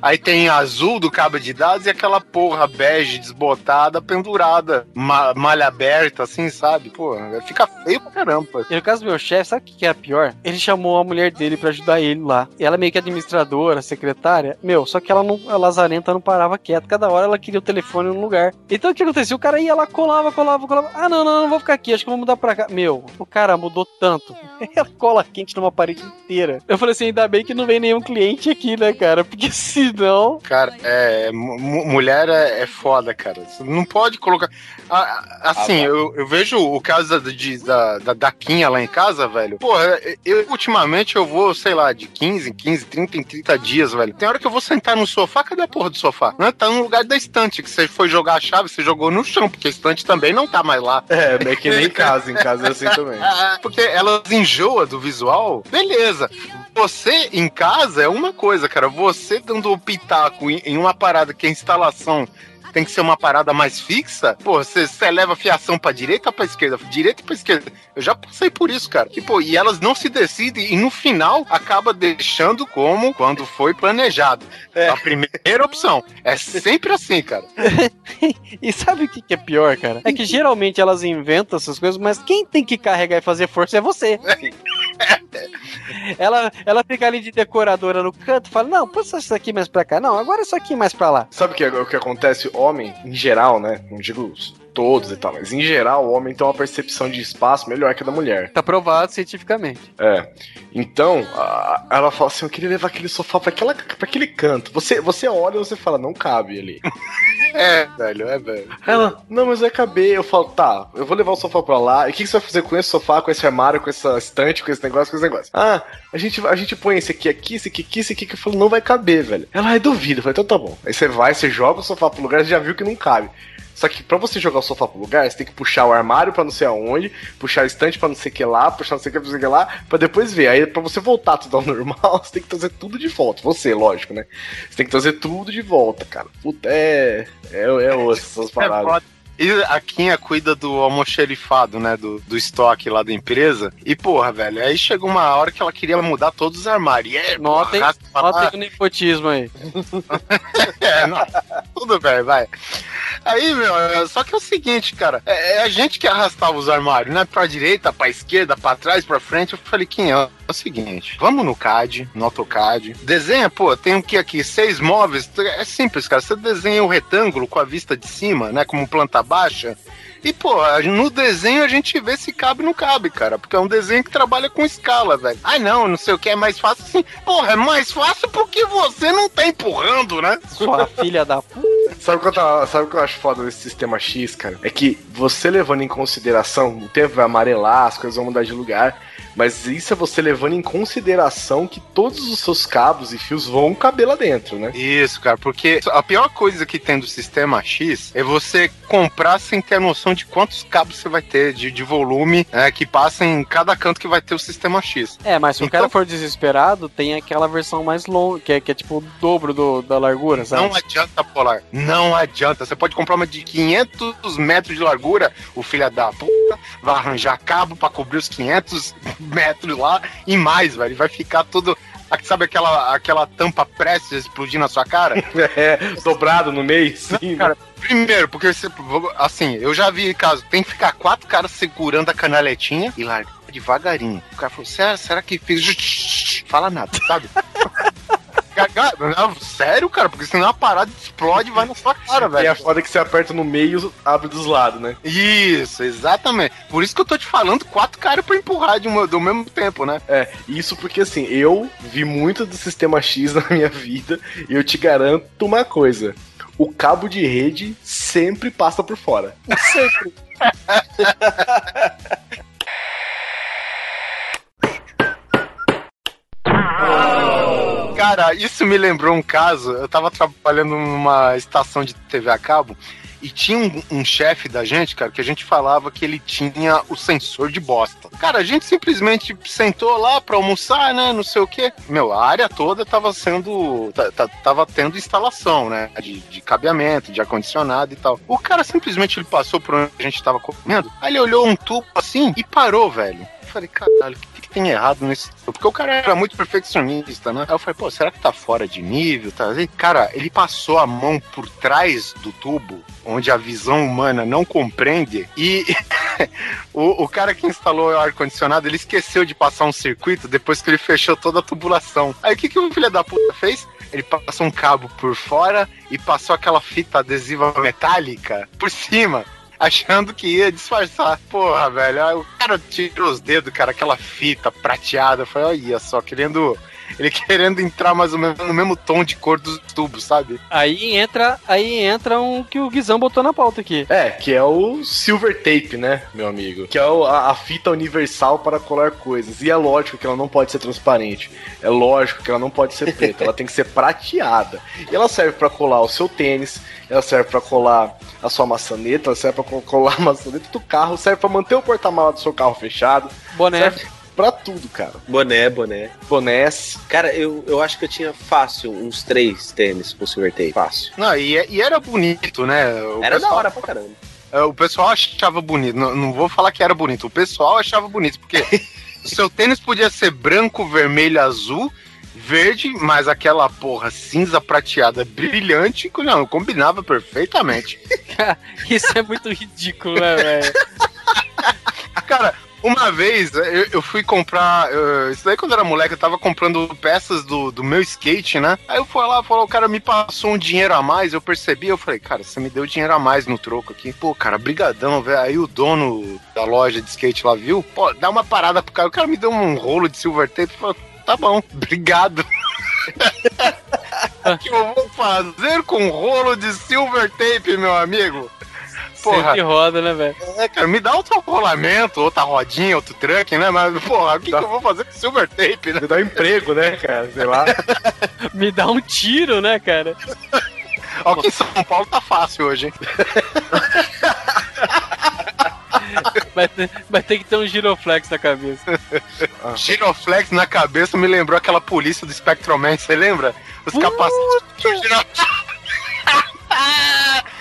Aí tem azul do cabo de dados e aquela porra bege desbotada pendurada, ma malha aberta, assim, sabe? Pô, fica feio pra caramba. E no caso do meu chefe, sabe o que é pior? Ele chamou a mulher dele para ajudar ele lá. E ela meio que administradora, secretária. Meu, só que ela não, a lazarenta não parava quieta. Cada hora ela queria o telefone no lugar. Então o que acontecia? O cara ia lá, colava, colava, colava. Ah, não, não, não vou ficar aqui, acho que vou mudar pra cá. Meu, o cara mudou tanto. Ela cola quente numa parede inteira. Eu falei assim, ainda bem que não vem nenhum cliente aqui, né, cara? Porque senão. Cara, é. mulher é, é foda, cara. Você não pode colocar. assim, ah, eu, eu vejo o caso da, de, da, da Daquinha lá em casa, velho. Porra, eu ultimamente eu vou, sei lá, de 15 em 15, 30 em 30 dias, velho. Tem hora que eu vou sentar no sofá, cadê a porra do sofá? Não, tá no lugar da estante, que você foi jogar a chave, você jogou no chão, porque a estante também não tá mais lá. É, é que nem em casa, em casa é assim também. porque elas enjoa do visual, beleza. Você em casa é uma coisa, cara. Você dando o pitaco em uma parada que é instalação tem que ser uma parada mais fixa, pô, você, você leva fiação pra direita ou pra esquerda? Direita pra esquerda. Eu já passei por isso, cara. E, pô, e elas não se decidem e no final acaba deixando como quando foi planejado. É. A primeira opção. É sempre assim, cara. e sabe o que, que é pior, cara? É que geralmente elas inventam essas coisas, mas quem tem que carregar e fazer força é você. ela, ela fica ali de decoradora no canto, fala: Não, passa isso aqui mais pra cá. Não, agora isso aqui mais pra lá. Sabe o que, o que acontece? Homem, em geral, né? Não digo todos e tal, mas em geral o homem tem uma percepção de espaço melhor que a da mulher. Tá provado cientificamente. É. Então, a, ela fala assim: eu queria levar aquele sofá pra, aquela, pra aquele canto. Você, você olha e você fala, não cabe ali. É, velho, é, velho. Ela, não, mas vai caber. Eu falo, tá, eu vou levar o sofá pra lá. E o que, que você vai fazer com esse sofá, com esse armário, com essa estante, com esse negócio, com esse negócio? Ah, a gente, a gente põe esse aqui aqui, esse aqui aqui, esse aqui, que eu falo, não vai caber, velho. Ela, ai, duvido. Eu falei, então tá bom. Aí você vai, você joga o sofá pro lugar, você já viu que não cabe. Só que pra você jogar o sofá pro lugar, você tem que puxar o armário pra não sei aonde, puxar a estante pra não sei o que lá, puxar não sei o que pra não sei o que lá, pra depois ver. Aí pra você voltar tudo ao normal, você tem que trazer tudo de volta. Você, lógico, né? Você tem que trazer tudo de volta, cara. Puta, é. É, é osso essas é paradas. É e a Kinha cuida do almoxerifado, né? Do, do estoque lá da empresa. E, porra, velho, aí chegou uma hora que ela queria mudar todos os armários. E é, notem, notem o nepotismo aí. é, não, tudo bem, vai. Aí, meu, é, só que é o seguinte, cara, é, é, a gente que arrastava os armários, né? Pra direita, pra esquerda, pra trás, pra frente. Eu falei, quem é? O seguinte, vamos no CAD, no AutoCAD, desenha, pô, tem o que aqui? Seis móveis, é simples, cara. Você desenha o retângulo com a vista de cima, né? Como planta baixa. E, pô, no desenho a gente vê se cabe ou não cabe, cara. Porque é um desenho que trabalha com escala, velho. Ah, não, não sei o que, é mais fácil assim. Porra, é mais fácil porque você não tá empurrando, né? Sua filha da puta. Sabe o, que eu tava- sabe o que eu acho foda desse sistema X, cara? É que você levando em consideração, o tempo vai amarelar, as coisas vão mudar de lugar, mas isso é você levando em consideração que todos os seus cabos e fios vão caber lá dentro, né? Isso, cara, porque a pior coisa que tem do sistema X é você comprar sem ter a noção de quantos cabos você vai ter de, de volume é, que passa em cada canto que vai ter o sistema X. É, mas se o Então- cara for desesperado, tem aquela versão mais longa, que é, que é tipo o dobro do, da largura, sabe? Não adianta, Polar. Não adianta. Você pode comprar uma de 500 metros de largura, o filho da puta vai arranjar cabo pra cobrir os 500 metros lá e mais, velho. Vai ficar tudo. Sabe aquela, aquela tampa prestes a explodir na sua cara? É, dobrado no meio, sim. Cara, primeiro, porque você. Assim, eu já vi caso, tem que ficar quatro caras segurando a canaletinha e largar devagarinho. O cara falou, será, será que fez. Fala nada, sabe? Sério, cara, porque senão a parada explode e vai na sua cara, E velho. a foda é que você aperta no meio, abre dos lados, né? Isso, exatamente. Por isso que eu tô te falando quatro caras pra empurrar de uma, do mesmo tempo, né? É, isso porque assim, eu vi muito do sistema X na minha vida e eu te garanto uma coisa. O cabo de rede sempre passa por fora. Sempre. Cara, isso me lembrou um caso. Eu tava trabalhando numa estação de TV a cabo e tinha um, um chefe da gente, cara, que a gente falava que ele tinha o sensor de bosta. Cara, a gente simplesmente sentou lá pra almoçar, né? Não sei o quê. Meu, a área toda tava sendo. ta- ta- Tava tendo instalação, né? De, de cabeamento, de ar-condicionado e tal. O cara simplesmente ele passou por onde a gente tava comendo. Aí ele olhou um tubo assim e parou, velho. Eu falei, caralho, que tem errado nesse? Porque o cara era muito perfeccionista, né? Aí eu falei, pô, será que tá fora de nível? Tá? E, cara, ele passou a mão por trás do tubo, onde a visão humana não compreende, e o, o cara que instalou o ar-condicionado, ele esqueceu de passar um circuito depois que ele fechou toda a tubulação. Aí o que, que o filho da puta fez? Ele passou um cabo por fora e passou aquela fita adesiva metálica por cima achando que ia disfarçar. Porra, velho. Aí o cara tirou os dedos, cara, aquela fita prateada. Foi, olha só, querendo. Ele querendo entrar mais ou menos no mesmo tom de cor dos tubos, sabe? Aí entra, aí entra um que o Guizão botou na pauta aqui. É, que é o silver tape, né, meu amigo? Que é o- a, a fita universal para colar coisas. E é lógico que ela não pode ser transparente. É lógico que ela não pode ser preta. ela tem que ser prateada. E ela serve para colar o seu tênis, ela serve para colar a sua maçaneta, ela serve para colar a maçaneta do carro, serve para manter o porta-mala do seu carro fechado. Boné. Serve pra tudo, cara. Boné, boné. Bonés. Cara, eu, eu acho que eu tinha fácil uns três tênis com silver tape. Fácil. Não, e, e era bonito, né? O Era da pessoal- hora pra caramba. É, O pessoal achava bonito. Não, não vou falar que era bonito. O pessoal achava bonito, porque o seu tênis podia ser branco, vermelho, azul, verde, mas aquela porra cinza prateada brilhante, não, combinava perfeitamente. Isso é muito ridículo, né, velho? Cara, uma vez eu, eu fui comprar. isso daí quando eu era moleque, eu tava comprando peças do, do meu skate, né? Aí eu fui lá, falou, o cara me passou um dinheiro a mais, eu percebi, eu falei, cara, você me deu dinheiro a mais no troco aqui. Pô, cara, brigadão, velho. Aí o dono da loja de skate lá viu, pô, dá uma parada pro cara. O cara me deu um rolo de silver tape e falou, tá bom, obrigado. O que eu vou fazer com um rolo de silver tape, meu amigo? Porra. Sempre roda, né, velho? É, cara, me dá outro rolamento, outra rodinha, outro truck, né? Mas, porra, o que, que eu vou fazer com silver tape, né? Você dá um emprego, né, cara? Sei lá. Me dá um tiro, né, cara? Ó, Aqui em São Paulo tá fácil hoje, hein? Vai ter, vai ter que ter um giroflex na cabeça. Giroflex na cabeça me lembrou aquela polícia do Spectroman, você lembra? Os capacetes.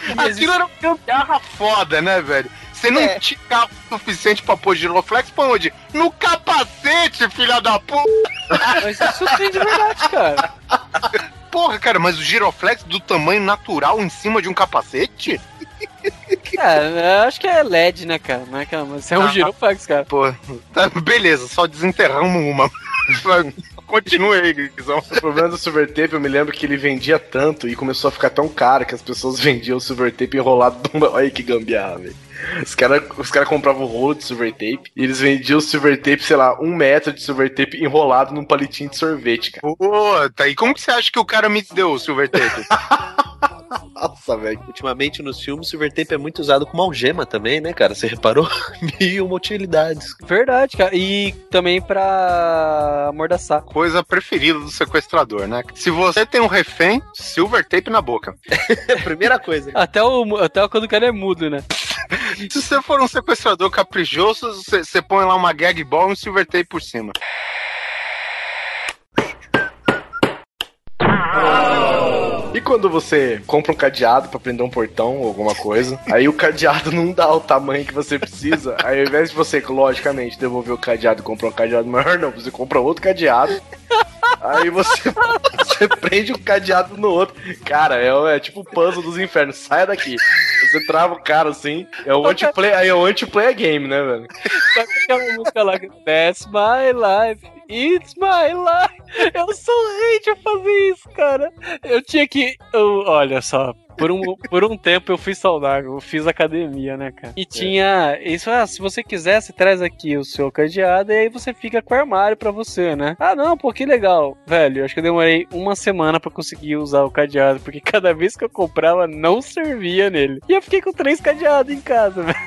Giro- Aquilo era uma gambiarra foda, né, velho? Você não É. tinha carro suficiente pra pôr giroflex, põe onde? No capacete, filha da puta! Mas isso tem de verdade, cara. Porra, cara, mas o giroflex do tamanho natural em cima de um capacete? Cara, eu acho que é LED, né, cara? Não é que mas é um Ah. giroflex, cara. Pô, tá, beleza, só desenterramos uma. Continue aí, Guizão. O problema do silver tape, eu me lembro que ele vendia tanto e começou a ficar tão caro que as pessoas vendiam o silver tape enrolado. numa- Olha que gambiarra, velho. Os caras os cara compravam um rolo de silver tape e eles vendiam o silver tape, sei lá, um metro de silver tape enrolado num palitinho de sorvete, cara. Puta, e como que você acha que o cara me deu o silver tape? Nossa, velho. Ultimamente nos filmes, silver tape é muito usado como algema também, né, cara? Você reparou? Mil uma utilidades. Verdade, cara. E também pra amordaçar. Coisa preferida do sequestrador, né? Se você tem um refém, silver tape na boca. Primeira coisa. Até, o, até quando o cara é mudo, né? Se você for um sequestrador caprichoso, você, você põe lá uma gag ball e um silver tape por cima. E quando você compra um cadeado pra prender um portão ou alguma coisa, aí o cadeado não dá o tamanho que você precisa, aí ao invés de você, logicamente, devolver o cadeado e comprar um cadeado maior, não, você compra outro cadeado. Aí você, você prende um cadeado no outro. Cara, é, é tipo o puzzle dos infernos. Saia daqui. Você trava o cara assim. É o anti-play, aí é o anti-play game, né, velho? Sabe aquela música lá? That's my life. It's my life. Eu sou rei de fazer isso, cara. Eu tinha que. eu- olha só. Por um, por um tempo eu fui saudável, eu fiz academia, né, cara? E tinha. Isso, ah, se você quiser, você traz aqui o seu cadeado e aí você fica com o armário pra você, né? Ah, não, pô, que legal. Velho, eu acho que eu demorei uma semana pra conseguir usar o cadeado, porque cada vez que eu comprava não servia nele. E eu fiquei com três cadeados em casa, velho.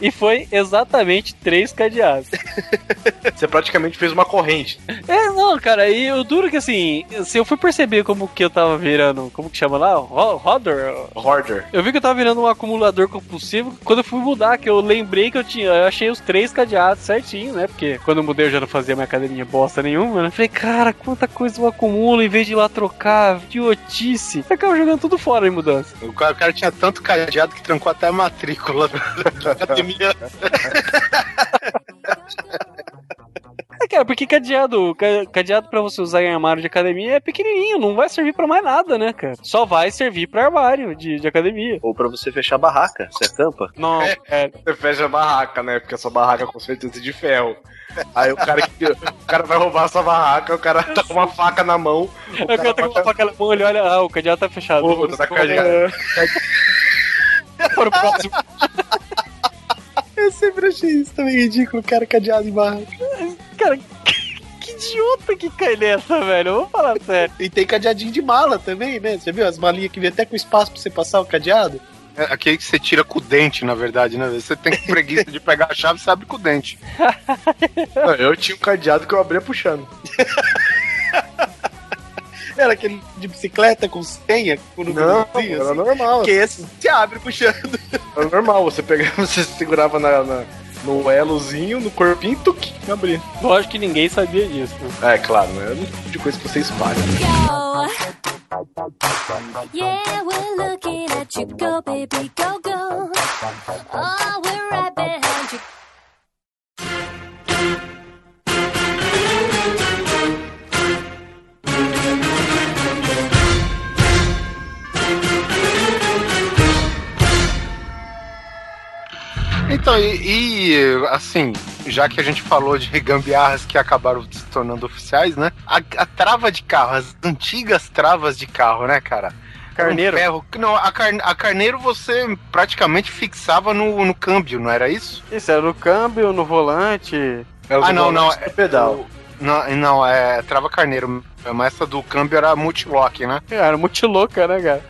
E foi exatamente três cadeados. Você praticamente fez uma corrente. É, não, cara, e o duro que assim, se eu fui perceber como que eu tava virando, como que chama lá? Ro- Rodder? Hoarder. Eu vi que eu tava virando um acumulador compulsivo quando eu fui mudar, que eu lembrei que eu tinha, eu achei os três cadeados certinho, né? Porque quando eu mudei eu já não fazia minha academia bosta nenhuma, né? Falei, cara, quanta coisa eu acumulo em vez de ir lá trocar, idiotice. Eu acabo jogando tudo fora em mudança. O cara, o cara tinha tanto cadeado que trancou até a matrícula da academia. É, cara, porque cadeado, ca- cadeado pra você usar em armário de academia é pequenininho, não vai servir pra mais nada, né, cara? Só vai servir pra armário de, de academia. Ou pra você fechar a barraca, você acampa. Não, é, Você fecha a barraca, né? Porque a sua barraca com certeza é de ferro. Aí o cara, que, o cara vai roubar a sua barraca, o cara tá com uma faca na mão. O Eu cara quero ter vai- uma faca na mão, ele olha, ah, o cadeado tá fechado. Puta, tá cadeado. Para o próximo. Eu sempre achei isso também ridículo, cara cadeado em barraca. Cara, que idiota que cai nessa, velho. Eu vou falar sério. E tem cadeadinho de mala também, né? Você viu as malinhas que vem até com espaço pra você passar o cadeado? É aquele que você tira com o dente, na verdade, né? Você tem preguiça de pegar a chave, você abre com o dente. Não, eu tinha um cadeado que eu abria puxando. Era aquele de bicicleta com senha, com Não, númerozinho, era assim. normal. Porque esse se abre puxando. Era normal. Você pegava, você segurava na, na- no elozinho, no corpinho, tuc, abria. Lógico que ninguém sabia disso. né? É, claro, né? É um tipo de coisa que você espalha. Yeah, we're looking at you. Go, baby, go, go. Oh, we're right behind you. Então, e, e, assim, já que a gente falou de gambiarras que acabaram se tornando oficiais, né? A, a trava de carro, as antigas travas de carro, né, cara? Carneiro. Um ferro. Não, a, car, a carneiro você praticamente fixava no, no câmbio, não era isso? Isso, era no câmbio, no volante. Ah, não, não. É pedal. Não, não, é trava carneiro. Mas essa do câmbio era multilock, né? Era muito louca, né, cara?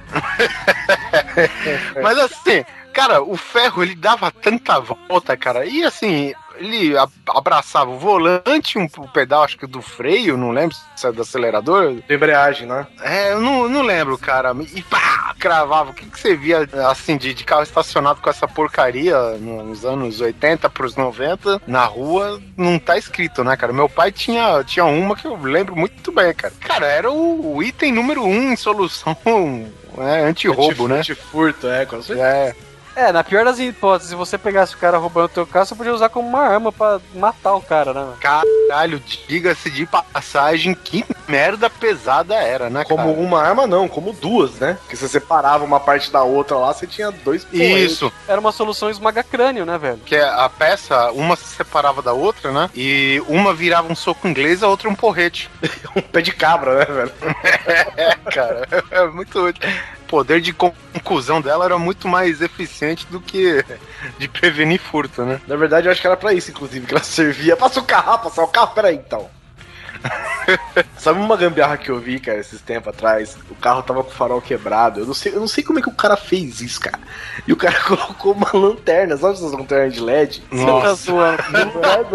Mas assim, cara, o ferro ele dava tanta volta, cara. E assim, ele abraçava o volante, um pedal, acho que do freio, não lembro se é do acelerador. De embreagem, né? É, eu não, não lembro, cara. E pá, cravava. O que, que você via, assim, de, de carro estacionado com essa porcaria nos anos 80 pros 90 na rua? Não tá escrito, né, cara? Meu pai tinha, tinha uma que eu lembro muito bem, cara. Cara, era o, o item número um em solução é, anti-roubo, né? Antifurto, é, com certeza. É. É, na pior das hipóteses, se você pegasse o cara roubando o teu carro, você podia usar como uma arma pra matar o cara, né? Caralho, diga-se de passagem, que merda pesada era, né, Como cara? uma arma, não, como duas, né? Porque você separava uma parte da outra lá, você tinha dois. Isso, Era uma solução esmaga-crânio, né, velho? que é a peça, uma se separava da outra, né? E uma virava um soco inglês, a outra um porrete. Um pé de cabra, né, velho? É, cara, é muito útil. O poder de conclusão dela era muito mais eficiente do que de prevenir furto, né? Na verdade, eu acho que era pra isso, inclusive, que ela servia. Passa o carro, passar o carro, peraí, então. Sabe uma gambiarra que eu vi, cara, esses tempos atrás? O carro tava com o farol quebrado. Eu não sei, eu não sei como é que o cara fez isso, cara. E o cara colocou uma lanterna, sabe essas lanternas de LED? Você tá zoando.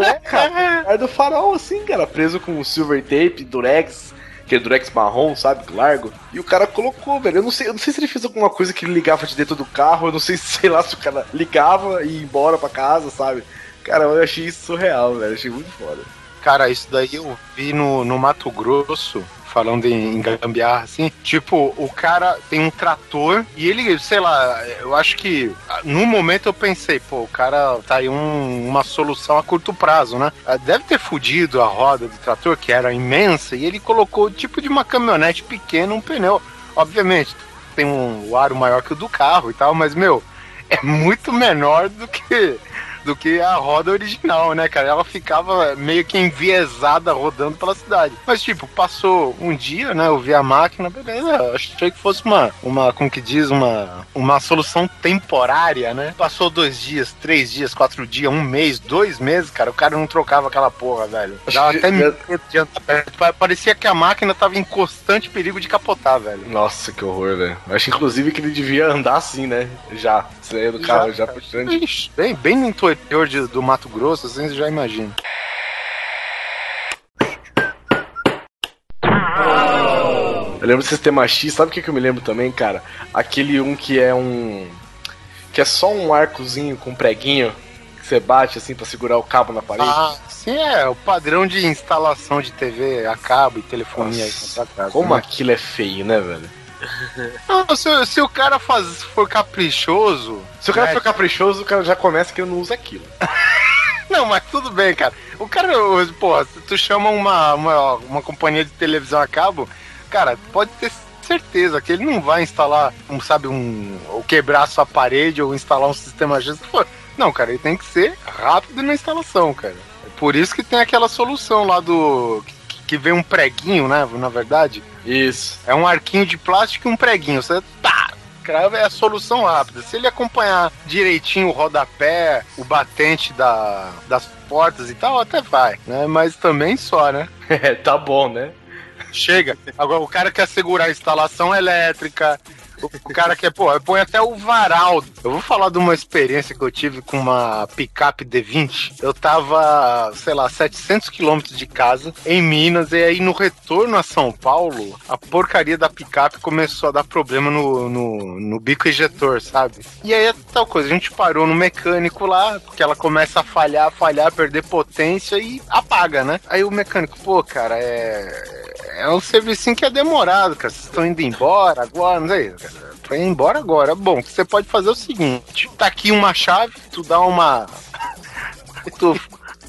É, é, cara. É do farol, assim, cara, preso com silver tape, durex. Aquele durex marrom, sabe? Largo. E o cara colocou, velho. Eu não sei, eu não sei se ele fez alguma coisa que ele ligava de dentro do carro. Eu não sei, sei lá, se o cara ligava e ia embora pra casa, sabe? Cara, eu achei isso surreal, velho. Achei muito foda. Cara, isso daí eu vi no, no Mato Grosso, falando em, gambiarra, assim. Tipo, o cara tem um trator e ele, sei lá, eu acho que no momento eu pensei, pô, o cara tá aí um- uma solução a curto prazo, né? Ah, Deve ter fudido a roda do trator, que era imensa, e ele colocou tipo de uma caminhonete pequena, um pneu. Obviamente, tem um aro maior que o do carro e tal, mas, meu, é muito menor do que do que a roda original, né, cara? Ela ficava meio que enviesada rodando pela cidade. Mas, tipo, passou um dia, né? Eu vi a máquina, beleza. Achei que fosse uma, uma como que diz, uma, uma solução temporária, né? Passou dois dias, três dias, quatro dias, um mês, dois meses, cara. O cara não trocava aquela porra, velho. Dava até medo de andar perto. Pa- Parecia que a máquina tava em constante perigo de capotar, velho. Nossa, que horror, velho. Acho inclusive que ele devia andar assim, né? Já. Saindo do carro, já, puxando. Ixi, Bem, bem no interior de- do Mato Grosso, assim, você já imagina. Eu lembro do sistema X, sabe o que, que eu me lembro também, cara? Aquele um que é um. que é só um arcozinho com um preguinho que você bate assim pra segurar o cabo na parede. Ah, sim, é o padrão de instalação de TV a cabo e telefonia Nossa, aí casa, Como né? aquilo é feio, né, velho? Não, se, se o cara faz, for caprichoso. Se o cara né, for caprichoso, o cara já começa que ele não usa aquilo. Não, mas tudo bem, cara. O cara, pô, se tu chama uma, uma, uma companhia de televisão a cabo, cara, pode ter certeza que ele não vai instalar, um, sabe, um. ou quebrar sua parede ou instalar um sistema G. Pô, Não, cara, ele tem que ser rápido na instalação, cara. É por isso que tem aquela solução lá do. que, que vem um preguinho, né? Na verdade. Isso. É um arquinho de plástico e um preguinho. Você tá. Crava é a solução rápida. Se ele acompanhar direitinho o rodapé, o batente da, das portas e tal, até vai, né? Mas também só, né? É, tá bom, né? Chega. Agora, o cara quer segurar a instalação elétrica. O cara quer, pô, põe até o varal. Eu vou falar de uma experiência que eu tive com uma picape D20. Eu tava, sei lá, 700 quilômetros de casa, em Minas, e aí no retorno a São Paulo, a porcaria da picape começou a dar problema no, no, no bico ejetor, sabe? E aí é tal coisa, a gente parou no mecânico lá, porque ela começa a falhar, falhar, perder potência e apaga, né? Aí o mecânico, pô, cara, é. É um serviço que é demorado, cara. Vocês estão indo embora agora, não sei. Cara. Pra ir embora agora. Bom, você pode fazer o seguinte: tá aqui uma chave, tu dá uma. tu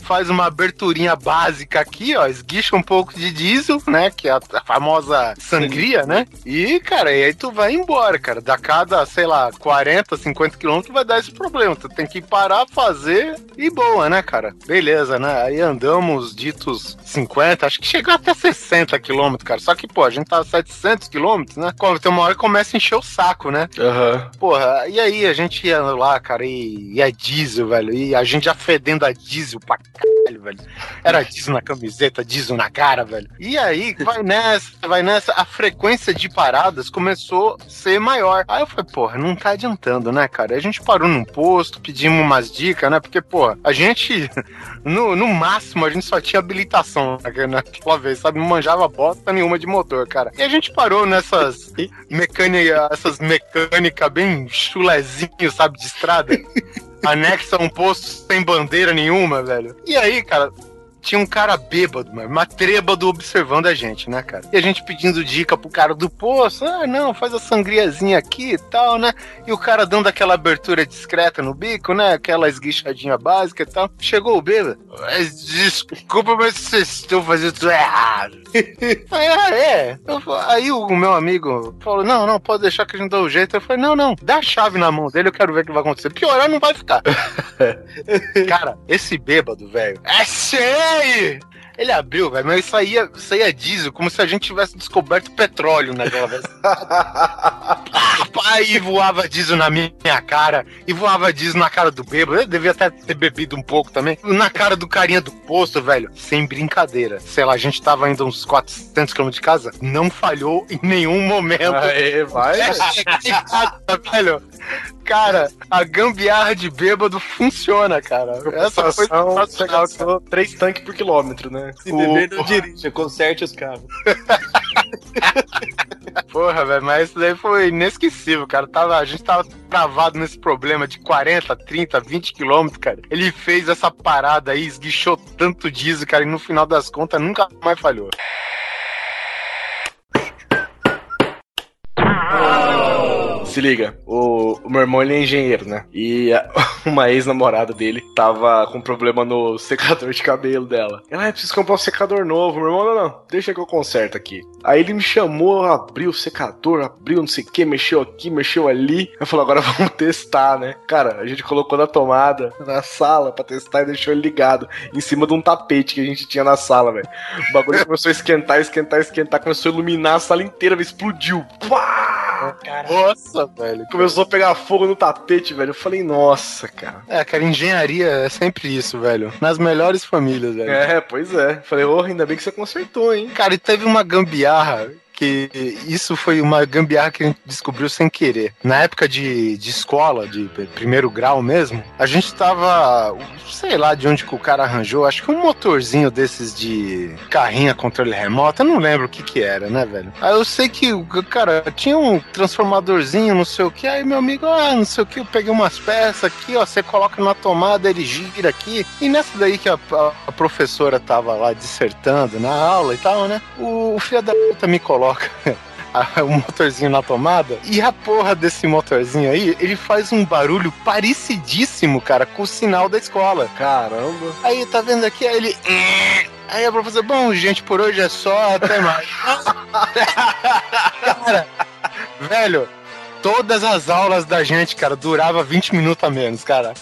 faz uma aberturinha básica aqui, ó, esguicha um pouco de diesel, né, que é a, a famosa sangria, né? E, cara, e aí tu vai embora, cara. Da cada, sei lá, 40, 50 quilômetros vai dar esse problema. Tu tem que parar, fazer e boa, né, cara? Beleza, né? Aí andamos ditos 50, acho que chegou até 60 quilômetros, cara. Só que, pô, a gente tá a 700 quilômetros, né? Quando Tem uma hora que começa a encher o saco, né? Aham. Porra, e aí a gente ia lá, cara, e, e a diesel, velho, e a gente já fedendo a diesel pra caralho, velho. Era diesel na camiseta, diesel na cara, velho. E aí, vai nessa, vai nessa, a frequência de paradas começou a ser maior. Aí eu falei, porra, não tá adiantando, né, cara? A gente parou num posto, pedimos umas dicas, né? Porque, porra, a gente, no, no máximo, a gente só tinha habilitação naquela naquela vez, sabe? Não manjava bosta nenhuma de motor, cara. E a gente parou nessas mecânica, essas mecânicas bem chulezinho, sabe, de estrada. Anexa um posto sem bandeira nenhuma, velho. E aí, cara, tinha um cara bêbado, mas trêbado observando a gente, né, cara? E a gente pedindo dica pro cara do poço, ah, não, faz a sangriazinha aqui e tal, né? E o cara dando aquela abertura discreta no bico, né? Aquela esguichadinha básica e tal. Chegou o bêbado. "Mas Desculpa, mas vocês estão fazendo tudo errado. Aí, ah, é. Aí o meu amigo falou: não, não, pode deixar que a gente dá o jeito. Eu falei, não, não, dá a chave na mão dele, eu quero ver o que vai acontecer. Piorar não vai ficar. Cara, esse bêbado, velho, é cheio! Ele abriu, velho, mas aí, é- aí é diesel, como se a gente tivesse descoberto petróleo naquela vez. E voava diesel na minha cara, e voava diesel na cara do bêbado. Eu devia até ter bebido um pouco também. Na cara do carinha do posto, velho, sem brincadeira. Sei lá, a gente tava indo uns 400 km de casa, não falhou em nenhum momento. Aê, vai. velho. Cara, a gambiarra de bêbado funciona, cara. Essa foi sensacional. 3 tanques por quilômetro, né? Se beber, não dirija, conserte os carros. Porra, velho, mas isso daí foi inesquecível, cara. Tava, a gente tava travado nesse problema de 40, 30, 20 quilômetros, cara. Ele fez essa parada aí, esguichou tanto diesel, cara, e no final das contas nunca mais falhou. Se liga, o, o meu irmão ele é engenheiro, né? E a- uma ex-namorada dele tava com problema no secador de cabelo dela. Ela, ah, preciso comprar um secador novo. Meu irmão, não, não, deixa que eu conserto aqui. Aí ele me chamou, abriu o secador, abriu não sei o que, mexeu aqui, mexeu ali. Eu falei, agora vamos testar, né? Cara, a gente colocou na tomada, na sala, pra testar e deixou ele ligado, em cima de um tapete que a gente tinha na sala, velho. O bagulho começou a esquentar, esquentar, esquentar, começou a iluminar a sala inteira, velho, explodiu. Pá! Nossa, velho. Começou a pegar fogo no tapete, velho. Eu falei, nossa, cara. É, cara, engenharia é sempre isso, velho. Nas melhores famílias, velho. É, pois é. Falei, ô, ainda bem que você consertou, hein? Cara, e teve uma gambiarra que isso foi uma gambiarra que a gente descobriu sem querer. Na época de, de escola, de primeiro grau mesmo, a gente tava, sei lá de onde que o cara arranjou, acho que um motorzinho desses de carrinha controle remoto, eu não lembro o que que era, né, velho? Aí eu sei que, cara, tinha um transformadorzinho, não sei o que, aí meu amigo, ah, não sei o que, eu peguei umas peças aqui, ó, você coloca na tomada, ele gira aqui, e nessa daí que a, a- a professora tava lá dissertando na aula e tal, né, o, o filho da puta me coloca a- o motorzinho na tomada. E a porra desse motorzinho aí, ele faz um barulho parecidíssimo, cara, com o sinal da escola. Caramba. Aí, tá vendo aqui? Aí ele. Aí a professora, bom, gente, por hoje é só, até mais. cara, velho, todas as aulas da gente, cara, durava 20 minutos a menos, cara.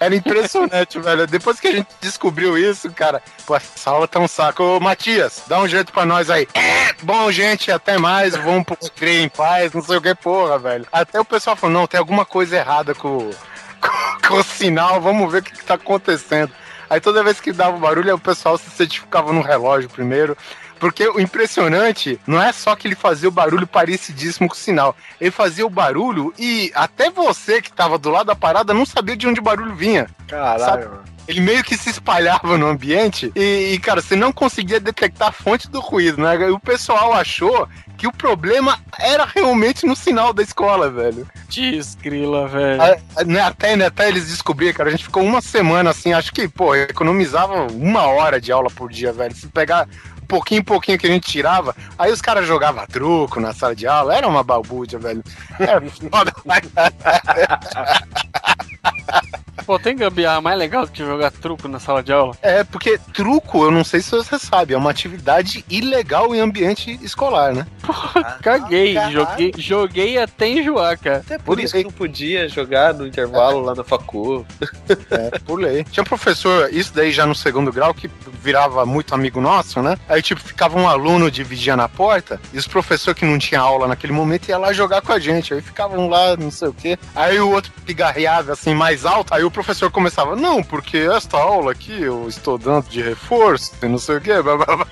Era impressionante, velho. Depois que a gente descobriu isso, cara, pô, essa aula tá um saco. Ô, Matias, dá um jeito pra nós aí. É, bom, gente, até mais. Vamos pro em paz, não sei o que, porra, velho. Até o pessoal falou, não, tem alguma coisa errada com, com, com o sinal, vamos ver o que, que tá acontecendo. Aí toda vez que dava barulho, o pessoal se certificava no relógio primeiro. Porque o impressionante não é só que ele fazia o barulho parecidíssimo com o sinal. Ele fazia o barulho e até você que tava do lado da parada não sabia de onde o barulho vinha. Caralho, Sabe? mano. Ele meio que se espalhava no ambiente e, e, cara, você não conseguia detectar a fonte do ruído, né? E o pessoal achou que o problema era realmente no sinal da escola, velho. Desgrila, velho. A- né, Até, né, até eles descobriram, cara, a gente ficou uma semana assim, acho que, pô, economizava uma hora de aula por dia, velho. Se pegar pouquinho em pouquinho que a gente tirava, aí os caras jogavam truco na sala de aula, era uma balbúrdia, velho. Era foda. Pô, tem gambiarra mais legal do que jogar truco na sala de aula? É, porque truco, eu não sei se você sabe, é uma atividade ilegal em ambiente escolar, né? Caguei, caralho. joguei, joguei até enjoar, cara. Até por isso que não podia jogar no intervalo lá na facu. É, por lei. Tinha um professor, isso daí já no segundo grau, que virava muito amigo nosso, né? Aí, tipo, ficava um aluno de vigia na porta, e os professores que não tinha aula naquele momento ia lá jogar com a gente. Aí ficavam lá, não sei o quê. Aí o outro pigarreava assim mais alto, aí o professor começava, não, porque esta aula aqui eu estou dando de reforço, e não sei o quê. blá, blá, blá.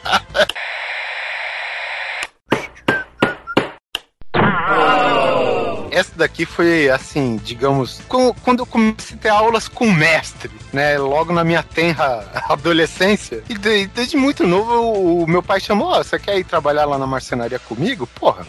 Essa daqui foi assim, digamos, quando eu comecei a ter aulas com mestre, né? Logo na minha tenra adolescência. E de- desde muito novo o, meu pai chamou: "Ó, você quer ir trabalhar lá na marcenaria comigo? Porra,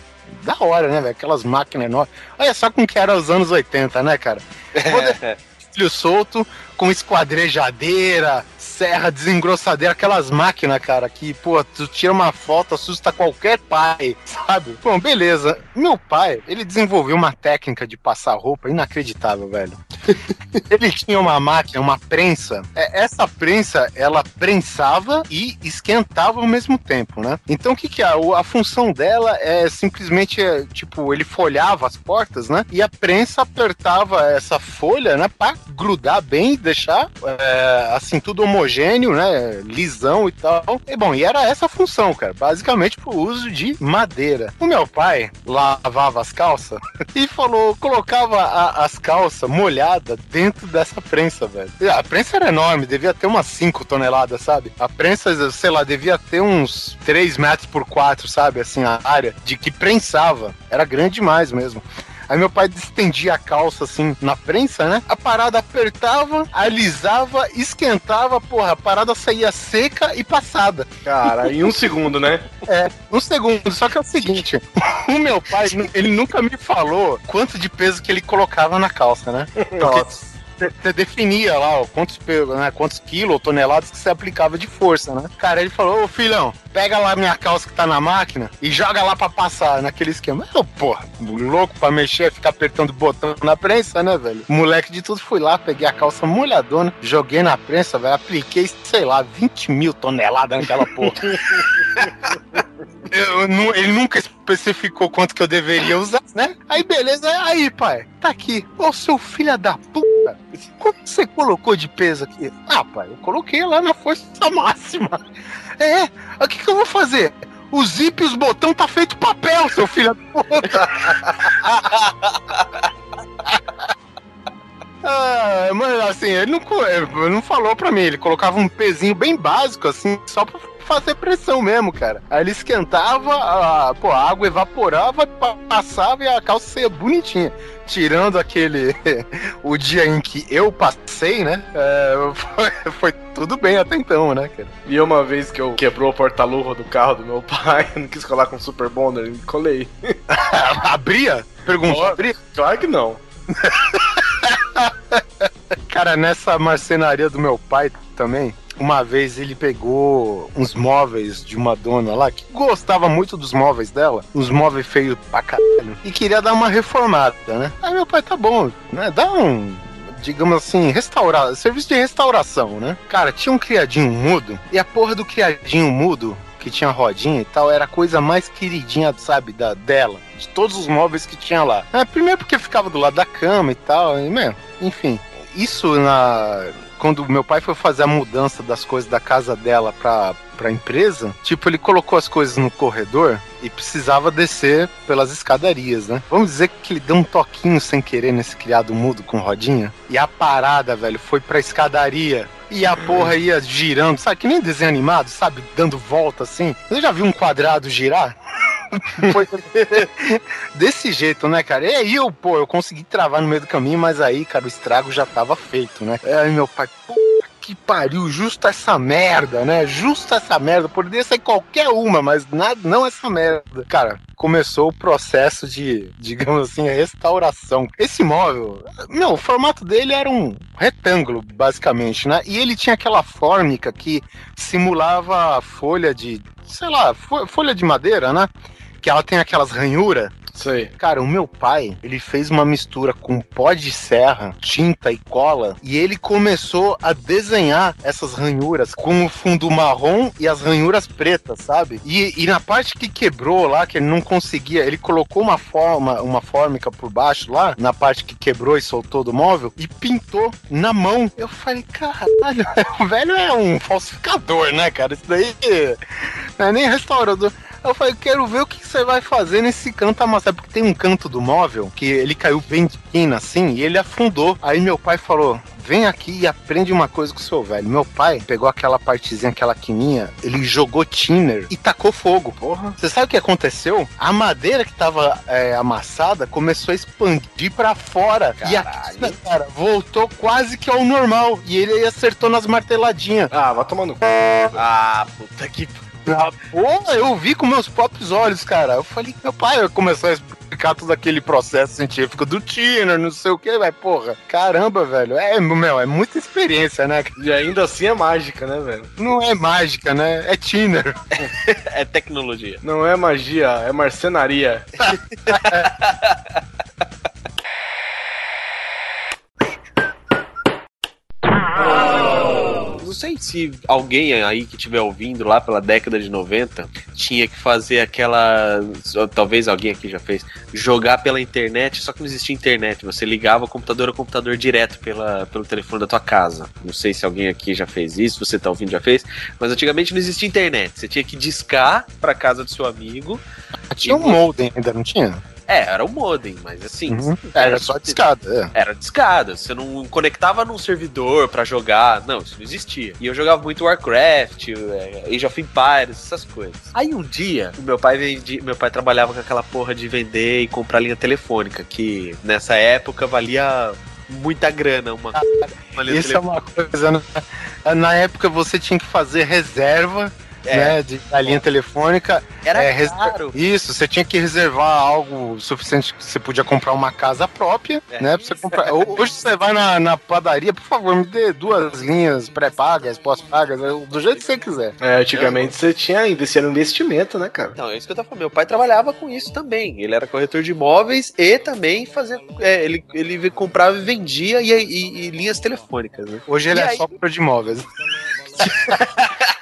da hora, né, velho? Aquelas máquinas enormes. Olha só como que era os anos 80, né, cara? Filho solto, com esquadrejadeira, serra desengrossadeira, aquelas máquinas, cara, que, pô, tu tira uma foto, assusta qualquer pai, sabe? Bom, beleza. Meu pai, ele desenvolveu uma técnica de passar roupa inacreditável, velho. Ele tinha uma máquina, uma prensa. É, Essa prensa, ela prensava e esquentava ao mesmo tempo, né? Então, o que que é? A função dela é simplesmente, é, tipo, ele folhava as portas, né? E a prensa apertava essa folha, né? Pra grudar bem, deixar, é, assim, tudo homogêneo, né? Lisão e tal. E, bom, e era essa a função, cara. Basicamente pro uso de madeira. O meu pai lavava as calças e falou, colocava a- as calças molhadas dentro dessa prensa, velho. A prensa era enorme, devia ter umas 5 toneladas, sabe? A prensa, sei lá, devia ter uns 3 metros por 4, sabe? Assim, a área de que prensava. Era grande demais mesmo. Aí meu pai estendia a calça assim na prensa, né? A parada apertava, alisava, esquentava, porra, a parada saía seca e passada. Cara, em um segundo, né? É, um segundo, só que é o seguinte: o meu pai, ele nunca me falou quanto de peso que ele colocava na calça, né? Nossa. Você definia lá ó, quantos, né, quantos quilos ou toneladas que você aplicava de força, né? Cara, ele falou: Ô filhão, pega lá minha calça que tá na máquina e joga lá pra passar naquele esquema. Eu, porra, louco pra mexer, ficar apertando o botão na prensa, né, velho? Moleque de tudo, fui lá, peguei a calça molhadona, joguei na prensa, velho, apliquei, sei lá, 20 mil toneladas naquela porra. Eu nu- ele nunca especificou quanto que eu deveria usar, né? Aí beleza, aí pai, tá aqui. Ô seu filho da puta, quanto você colocou de peso aqui? Ah pai, eu coloquei lá na força máxima. É, o que que eu vou fazer? O zip e os botão tá feito papel, seu filho da puta. Ah, mas assim, ele não, ele não falou pra mim, ele colocava um pezinho bem básico, assim, só pra fazer pressão mesmo, cara. Aí ele esquentava, a, pô, a água evaporava, pa- passava e a calça saía bonitinha. Tirando aquele. o dia em que eu passei, né? é, foi, foi tudo bem até então, né, cara? E uma vez que eu quebrou o porta-luva do carro do meu pai, não quis colar com super bonder, colei. Abria? Perguntou, abria? Claro que não. Cara, nessa marcenaria do meu pai também, uma vez ele pegou uns móveis de uma dona lá que gostava muito dos móveis dela, uns móveis feios pra caralho, e queria dar uma reformada, né? Aí meu pai, tá bom, né? Dá um. Digamos assim, restaurar, serviço de restauração, né? Cara, tinha um criadinho mudo, e a porra do criadinho mudo, que tinha rodinha e tal, era a coisa mais queridinha, sabe, da, dela, de todos os móveis que tinha lá. É, primeiro porque ficava do lado da cama e tal, e, meu, enfim. Isso na. Quando meu pai foi fazer a mudança das coisas da casa dela pra, pra empresa, tipo, ele colocou as coisas no corredor e precisava descer pelas escadarias, né? Vamos dizer que ele deu um toquinho sem querer nesse criado mudo com rodinha. E a parada, velho, foi pra escadaria. E a porra ia girando, sabe? Que nem desenho animado, sabe? Dando volta assim. Você já viu um quadrado girar? Desse jeito, né, cara? E aí eu, pô, eu consegui travar no meio do caminho, mas aí, cara, o estrago já tava feito, né? Aí meu pai, puta que pariu, justo essa merda, né? Justo essa merda. Poderia ser qualquer uma, mas nada, não essa merda. Cara, começou o processo de, digamos assim, restauração. Esse móvel, meu, o formato dele era um retângulo, basicamente, né? E ele tinha aquela fórmica que simulava folha de, sei lá, fo- folha de madeira, né? Que ela tem aquelas ranhuras. Sei. Cara, o meu pai, ele fez uma mistura com pó de serra, tinta e cola, e ele começou a desenhar essas ranhuras com o fundo marrom e as ranhuras pretas, sabe? E, e na parte que quebrou lá, que ele não conseguia, ele colocou uma forma, uma fórmica por baixo lá, na parte que quebrou e soltou do móvel, e pintou na mão. Eu falei, caralho, o velho é um falsificador, né, cara? Isso daí não é nem restaurador. Eu falei, quero ver o que você vai fazer nesse canto amassado. Porque tem um canto do móvel que ele caiu bem de quina assim e ele afundou. Aí meu pai falou: vem aqui e aprende uma coisa com o seu velho. Meu pai pegou aquela partezinha, aquela quininha, ele jogou thinner e tacou fogo. Porra. Você sabe o que aconteceu? A madeira que tava é, amassada começou a expandir pra fora. E a quina, cara, voltou quase que ao normal. E ele acertou nas marteladinhas. Ah, vai tomando. Ah, puta que. Ah, pô, eu vi com meus próprios olhos, cara. Eu falei, meu pai começou a explicar todo aquele processo científico do Tiner, não sei o que, vai, porra. Caramba, velho. É, meu, é muita experiência, né? E ainda assim é mágica, né, velho? Não é mágica, né? É Tiner. É tecnologia. Não é magia, é marcenaria. não sei se alguém aí que estiver ouvindo lá pela década de 90 tinha que fazer aquela. Talvez alguém aqui já fez. Jogar pela internet, só que não existia internet. Você ligava o computador a computador direto pela, pelo telefone da tua casa. Não sei se alguém aqui já fez isso, você tá ouvindo já fez. Mas antigamente não existia internet. Você tinha que discar pra casa do seu amigo. Tinha um modem ainda, não tinha? É, era o modem, mas assim. Uhum. Era só discada, é. Era discada, você não conectava num servidor pra jogar, não, isso não existia. E eu jogava muito Warcraft, é, Age of Empires, essas coisas. Aí um dia, o meu pai vendia, meu pai trabalhava com aquela porra de vender e comprar linha telefônica, que nessa época valia muita grana uma, uma linha Isso é uma coisa. né? Na época você tinha que fazer reserva. É. Né, de, da linha telefônica. Era É, caro. Isso, você tinha que reservar algo suficiente que você podia comprar uma casa própria, É. né? Pra você comprar. Ho- Hoje você vai na, na padaria, por favor, me dê duas linhas pré-pagas, pós-pagas, do jeito que você quiser. É, antigamente você tinha ainda, esse era um investimento, né, cara? Não, é isso que eu tô falando. Meu pai trabalhava com isso também. Ele era corretor de imóveis e também fazia. é, ele, ele comprava e vendia e, e- e linhas telefônicas, né? Hoje ele E é aí? só para de imóveis.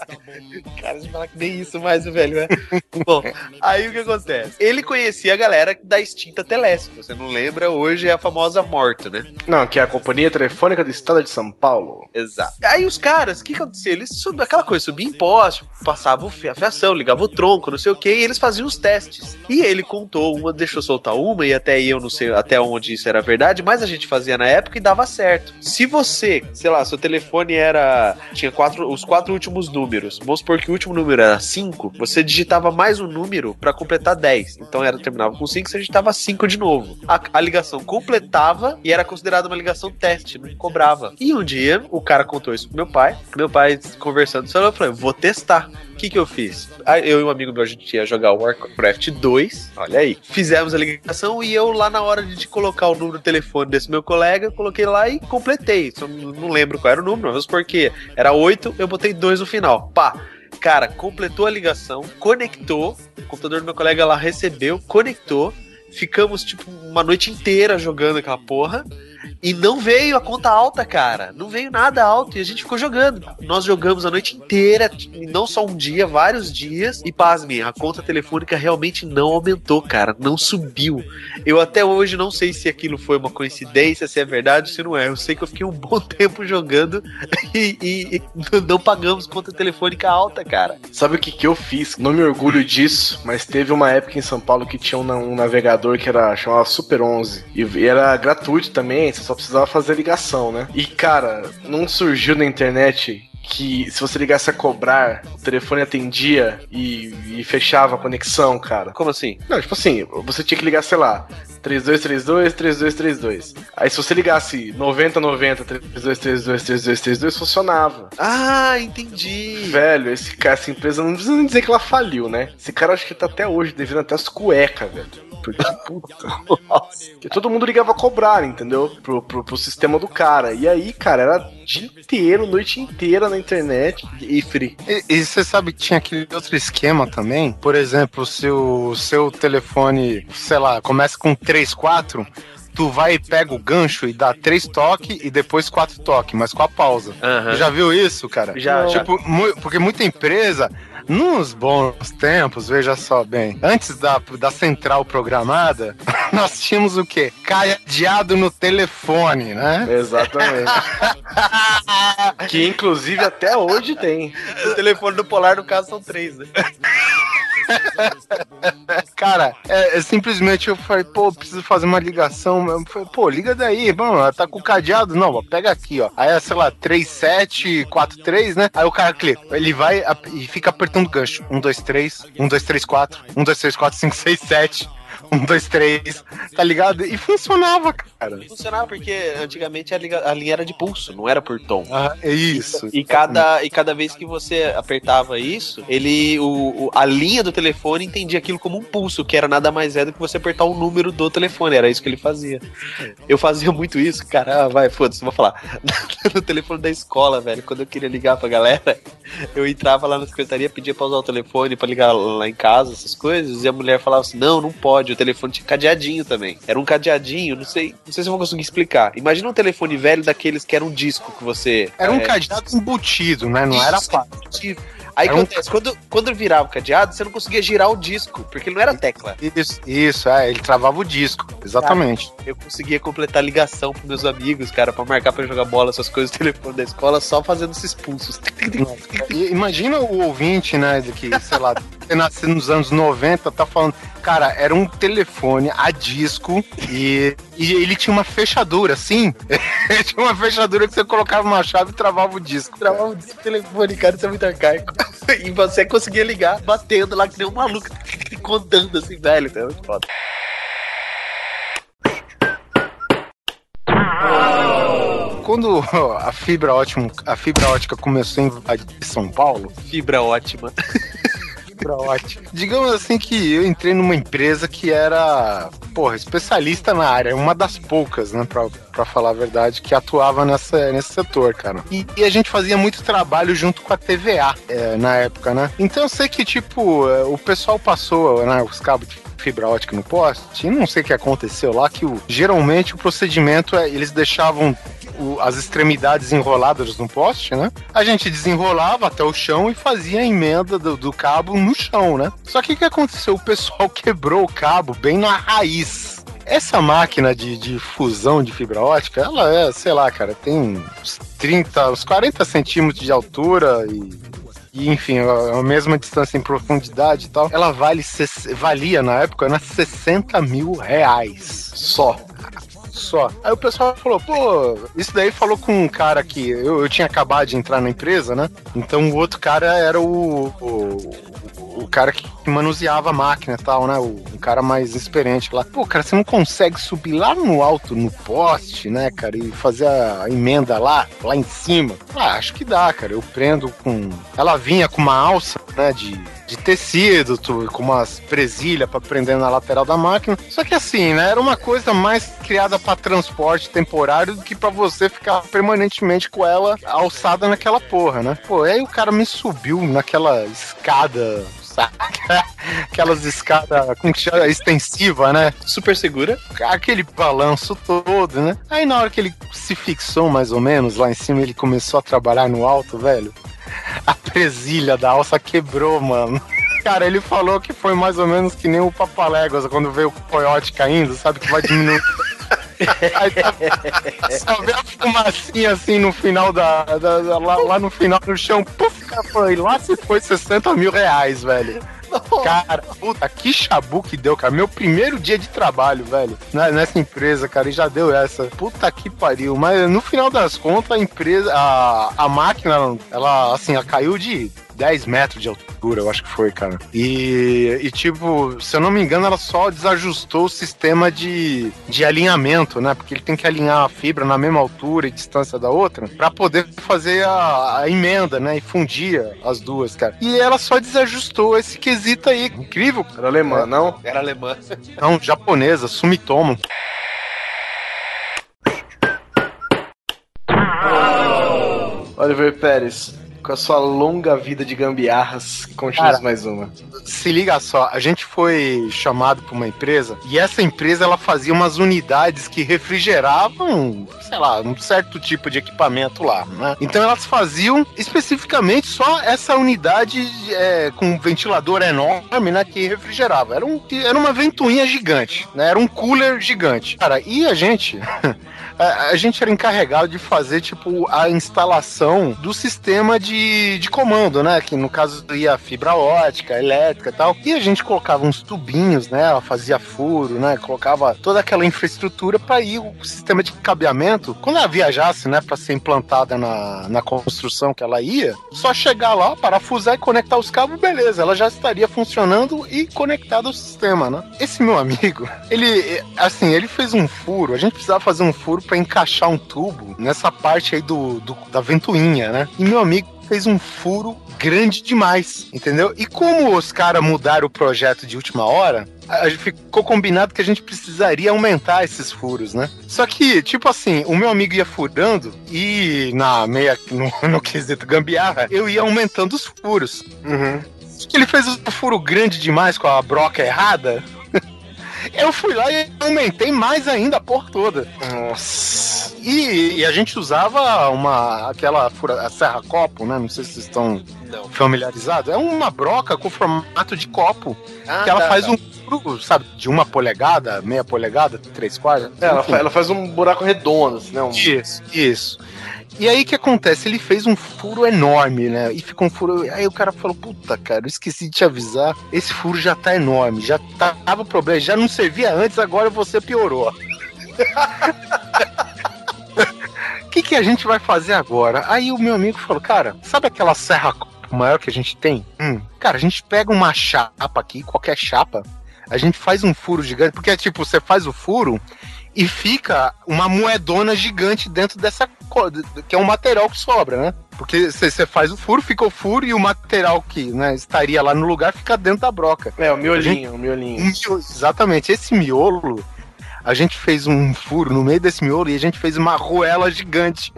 Cara, de falar que nem isso mais, velho, né? Bom, aí o que acontece? Ele conhecia a galera da extinta Telesp. Você não lembra? Hoje é a famosa morta, né? Não, que é a Companhia Telefônica do Estado de São Paulo. Exato. Aí os caras, o que acontecia? Eles subiam aquela coisa, subiam imposto, passavam a fiação, ligavam o tronco, não sei o que, e eles faziam os testes. E ele contou uma, deixou soltar uma, e até aí eu não sei até onde isso era verdade, mas a gente fazia na época e dava certo. Se você, sei lá, seu telefone era. tinha quatro, os quatro últimos números, vamos supor que o último número era 5, você digitava mais um número pra completar 10. Então era terminava com 5, você digitava 5 de novo. A, a ligação completava e era considerada uma ligação teste, não cobrava. E um dia o cara contou isso pro meu pai. Meu pai conversando, só eu falei, vou testar. O que, que eu fiz? Aí Eu e um amigo meu, a gente ia jogar Warcraft 2. Olha aí. Fizemos a ligação e eu, lá na hora de colocar o número do telefone desse meu colega, coloquei lá e completei. Só não não lembro qual era o número, mas porque era 8, eu botei 2 no final. Pá! Cara, completou a ligação, conectou. O computador do meu colega lá recebeu, conectou. Ficamos, tipo, uma noite inteira jogando aquela porra. E não veio a conta alta, cara. Não veio nada alto. E a gente ficou jogando. Nós jogamos a noite inteira, não só um dia, vários dias. E pasmem, a conta telefônica realmente não aumentou, cara. Não subiu. Eu até hoje não sei se aquilo foi uma coincidência, se é verdade, se não é. Eu sei que eu fiquei um bom tempo jogando e, e- e não pagamos conta telefônica alta, cara. Sabe o que, que eu fiz? Não me orgulho disso, mas teve uma época em São Paulo que tinha um, um navegador que era chamava Super 11 e, e era gratuito também, você só precisava fazer ligação, né? E cara, não surgiu na internet que se você ligasse a cobrar, o telefone atendia e, e fechava a conexão, cara. Como assim? Não, tipo assim, você tinha que ligar, sei lá, 3232, 3232. Aí se você ligasse 9090, 3232, 3232, funcionava. Ah, entendi. Velho, esse cara, essa empresa, não precisa nem dizer que ela faliu, né? Esse cara acho que tá até hoje devendo até as cuecas, velho. Porque, puta. Porque todo mundo ligava a cobrar, entendeu? Pro, pro, pro sistema do cara. E aí, cara, era dia inteiro, noite inteira na internet. E free. E, você sabe que tinha aquele outro esquema também? Por exemplo, se o seu telefone, sei lá, começa com 3, 4, tu vai e pega o gancho e dá três toques e depois quatro toques, mas com a pausa. Aham. Já viu isso, cara? Já, já. Tipo, mu- porque muita empresa, nos bons tempos, veja só bem, antes da, da central programada, nós tínhamos o quê? Cadeado no telefone, né? Exatamente. que inclusive até hoje tem. O telefone do Polar, no caso, são três, né? Cara, é, é simplesmente eu falei, pô, preciso fazer uma ligação. Eu falei, pô, liga daí, mano, ela tá com o cadeado. Não, ó, pega aqui, ó. Aí é, sei lá, 3743, né? Aí o cara clica, ele vai e fica apertando o gancho. 1, 2, 3, 1, 2, 3, 4, 1, 2, 3, 4, 5, 6, 7. 1, 2, 3, tá ligado? E funcionava, cara. Funcionava porque antigamente a, liga- a linha era de pulso, não era por tom. Ah, é isso. E cada, e cada vez que você apertava isso, ele. O, o- a linha do telefone entendia aquilo como um pulso, que era nada mais é do que você apertar o número do telefone. Era isso que ele fazia. Eu fazia muito isso, cara. Ah, vai, foda-se, vou falar. no telefone da escola, velho. Quando eu queria ligar pra galera, eu entrava lá na secretaria, pedia pra usar o telefone pra ligar lá em casa, essas coisas, e a mulher falava assim: não, não pode, o telefone tinha cadeadinho também. Era um cadeadinho, não sei, não sei se eu vou conseguir explicar. Imagina um telefone velho daqueles que era um disco que você. Era um é, cadeado embutido, né? Não era fácil. Aí Era que um- acontece? Quando, quando virava o cadeado, você não conseguia girar o disco, porque ele não era tecla. Isso, isso, é, ele travava o disco, exatamente. Eu conseguia completar ligação pros meus amigos, cara, pra marcar pra jogar bola, essas coisas, o telefone da escola, só fazendo esses pulsos. Imagina o ouvinte, né, que, sei lá, nascido nos anos 90, tá falando, cara, era um telefone a disco e, e ele tinha uma fechadura, sim. Ele tinha uma fechadura que você colocava uma chave e travava o disco. Travava o disco telefone, cara, isso é muito arcaico. E você conseguia ligar batendo lá que nem um maluco, contando assim, velho, então é muito foda. Quando a fibra ótima, a fibra ótica começou a invadir São Paulo, Fibra ótima. fibra ótica. Digamos assim que eu entrei numa empresa que era, porra, especialista na área, uma das poucas, né, pra, pra falar a verdade, que atuava nessa, nesse setor, cara. E, e a gente fazia muito trabalho junto com a TVA é, na época, né? Então eu sei que, tipo, é, o pessoal passou, né, os cabos fibra ótica no poste, e não sei o que aconteceu lá, que o, geralmente o procedimento é, eles deixavam o- as extremidades enroladas no poste, né? A gente desenrolava até o chão e fazia a emenda do, do cabo no chão, né? Só que o que aconteceu? O pessoal quebrou o cabo bem na raiz. Essa máquina de, de fusão de fibra ótica, ela é, sei lá, cara, tem uns 30, uns 40 centímetros de altura e e, enfim, a, mesma distância em profundidade e tal, ela vale, valia na época, né, 60 mil reais só. Só. Aí o pessoal falou, pô, isso daí falou com um cara que eu, eu tinha acabado de entrar na empresa, né? Então o outro cara era o, o, o cara que manuseava a máquina e tal, né? O, cara mais experiente lá. Pô, cara, você não consegue subir lá no alto, no poste, né, cara, e fazer a emenda lá, lá em cima? Ah, acho que dá, cara. Eu prendo com. Ela vinha com uma alça, né, de, de tecido, tu- com umas presilhas pra prender na lateral da máquina. Só que assim, né, era uma coisa mais criada pra transporte temporário do que pra você ficar permanentemente com ela alçada naquela porra, né? Pô, aí o cara me subiu naquela escada. sabe? Aquelas escadas, chama? Extensiva, né? Super segura. aquele balanço todo, né? Aí na hora que ele se fixou mais ou menos lá em cima, ele começou a trabalhar no alto, velho. A presilha da alça quebrou, mano. Cara, ele falou que foi mais ou menos que nem o Papaléguas quando veio o coiote caindo, sabe? Que vai diminuir. Aí tá, só vê a fumacinha assim no final da. da- da- lá, lá no final do chão. Puf, cara, foi lá se foi 60 mil reais, velho. Cara, puta, que chabu que deu, cara. Meu primeiro dia de trabalho, velho, nessa empresa, cara, e já deu essa. Puta que pariu. Mas no final das contas, a empresa, a, a máquina, ela, assim, ela caiu de 10 metros de altura, eu acho que foi, cara. E, e, tipo, se eu não me engano, ela só desajustou o sistema de, de alinhamento, né? Porque ele tem que alinhar a fibra na mesma altura e distância da outra pra poder fazer a, a emenda, né? E fundir as duas, cara. E ela só desajustou esse quesito aí. Incrível. Era alemã, não? Era alemã. Não, japonesa, Sumitomo. Oliver Pérez, com a sua longa vida de gambiarras, conte-nos Cara. mais uma. Se liga só, a gente foi chamado pra uma empresa e essa empresa ela fazia umas unidades que refrigeravam, sei lá, um certo tipo de equipamento lá, né? Então elas faziam especificamente só essa unidade é, com um ventilador enorme, né, que refrigerava. Era, um, era uma ventoinha gigante, né? Era um cooler gigante. Cara, e a gente a, a gente era encarregado de fazer, tipo, a instalação do sistema de, de comando, né? Que no caso ia fibra ótica, elétrica e tal. E a gente colocava uns tubinhos, né? Ela fazia furo, né? Colocava toda aquela infraestrutura para ir o sistema de cabeamento. Quando ela viajasse, né, para ser implantada na, na construção que ela ia, só chegar lá, parafusar e conectar os cabos, beleza. Ela já estaria funcionando e conectada ao sistema, né? Esse meu amigo, ele, assim, ele fez um furo. A gente precisava fazer um furo para encaixar um tubo nessa parte aí do, do- da ventoinha, né? E meu amigo fez um furo grande demais, entendeu? E como os caras mudaram o projeto de última hora, a gente ficou combinado que a gente precisaria aumentar esses furos, né? Só que, tipo assim, o meu amigo ia furando e na meia, no, no quesito gambiarra, eu ia aumentando os furos. Uhum. Que ele fez o furo grande demais com a broca errada. Eu fui lá e aumentei mais ainda a porra toda. Nossa. E, e a gente usava uma aquela fura, a serra copo, né? Não sei se vocês estão Não. familiarizados. É uma broca com formato de copo. Ah, que ela tá, faz tá. um furo, sabe, de uma polegada, meia polegada, três quartos. É, ela, enfim. fa- ela faz um buraco redondo, assim, né? Um... Isso, isso. E aí o que acontece? Ele fez um furo enorme, né? E ficou um furo. Aí o cara falou: Puta, cara, eu esqueci de te avisar. Esse furo já tá enorme, já tava problema, já não servia antes, agora você piorou. O que, que a gente vai fazer agora? Aí o meu amigo falou: Cara, sabe aquela serra maior que a gente tem? Hum, cara, a gente pega uma chapa aqui, qualquer chapa, a gente faz um furo gigante, porque é tipo, você faz o furo e fica uma moedona gigante dentro dessa que é um material que sobra, né? Porque você faz o furo, fica o furo e o material que né, estaria lá no lugar fica dentro da broca. É, o miolinho, o miolinho. Miolo- exatamente, esse miolo, a gente fez um furo no meio desse miolo e a gente fez uma arruela gigante.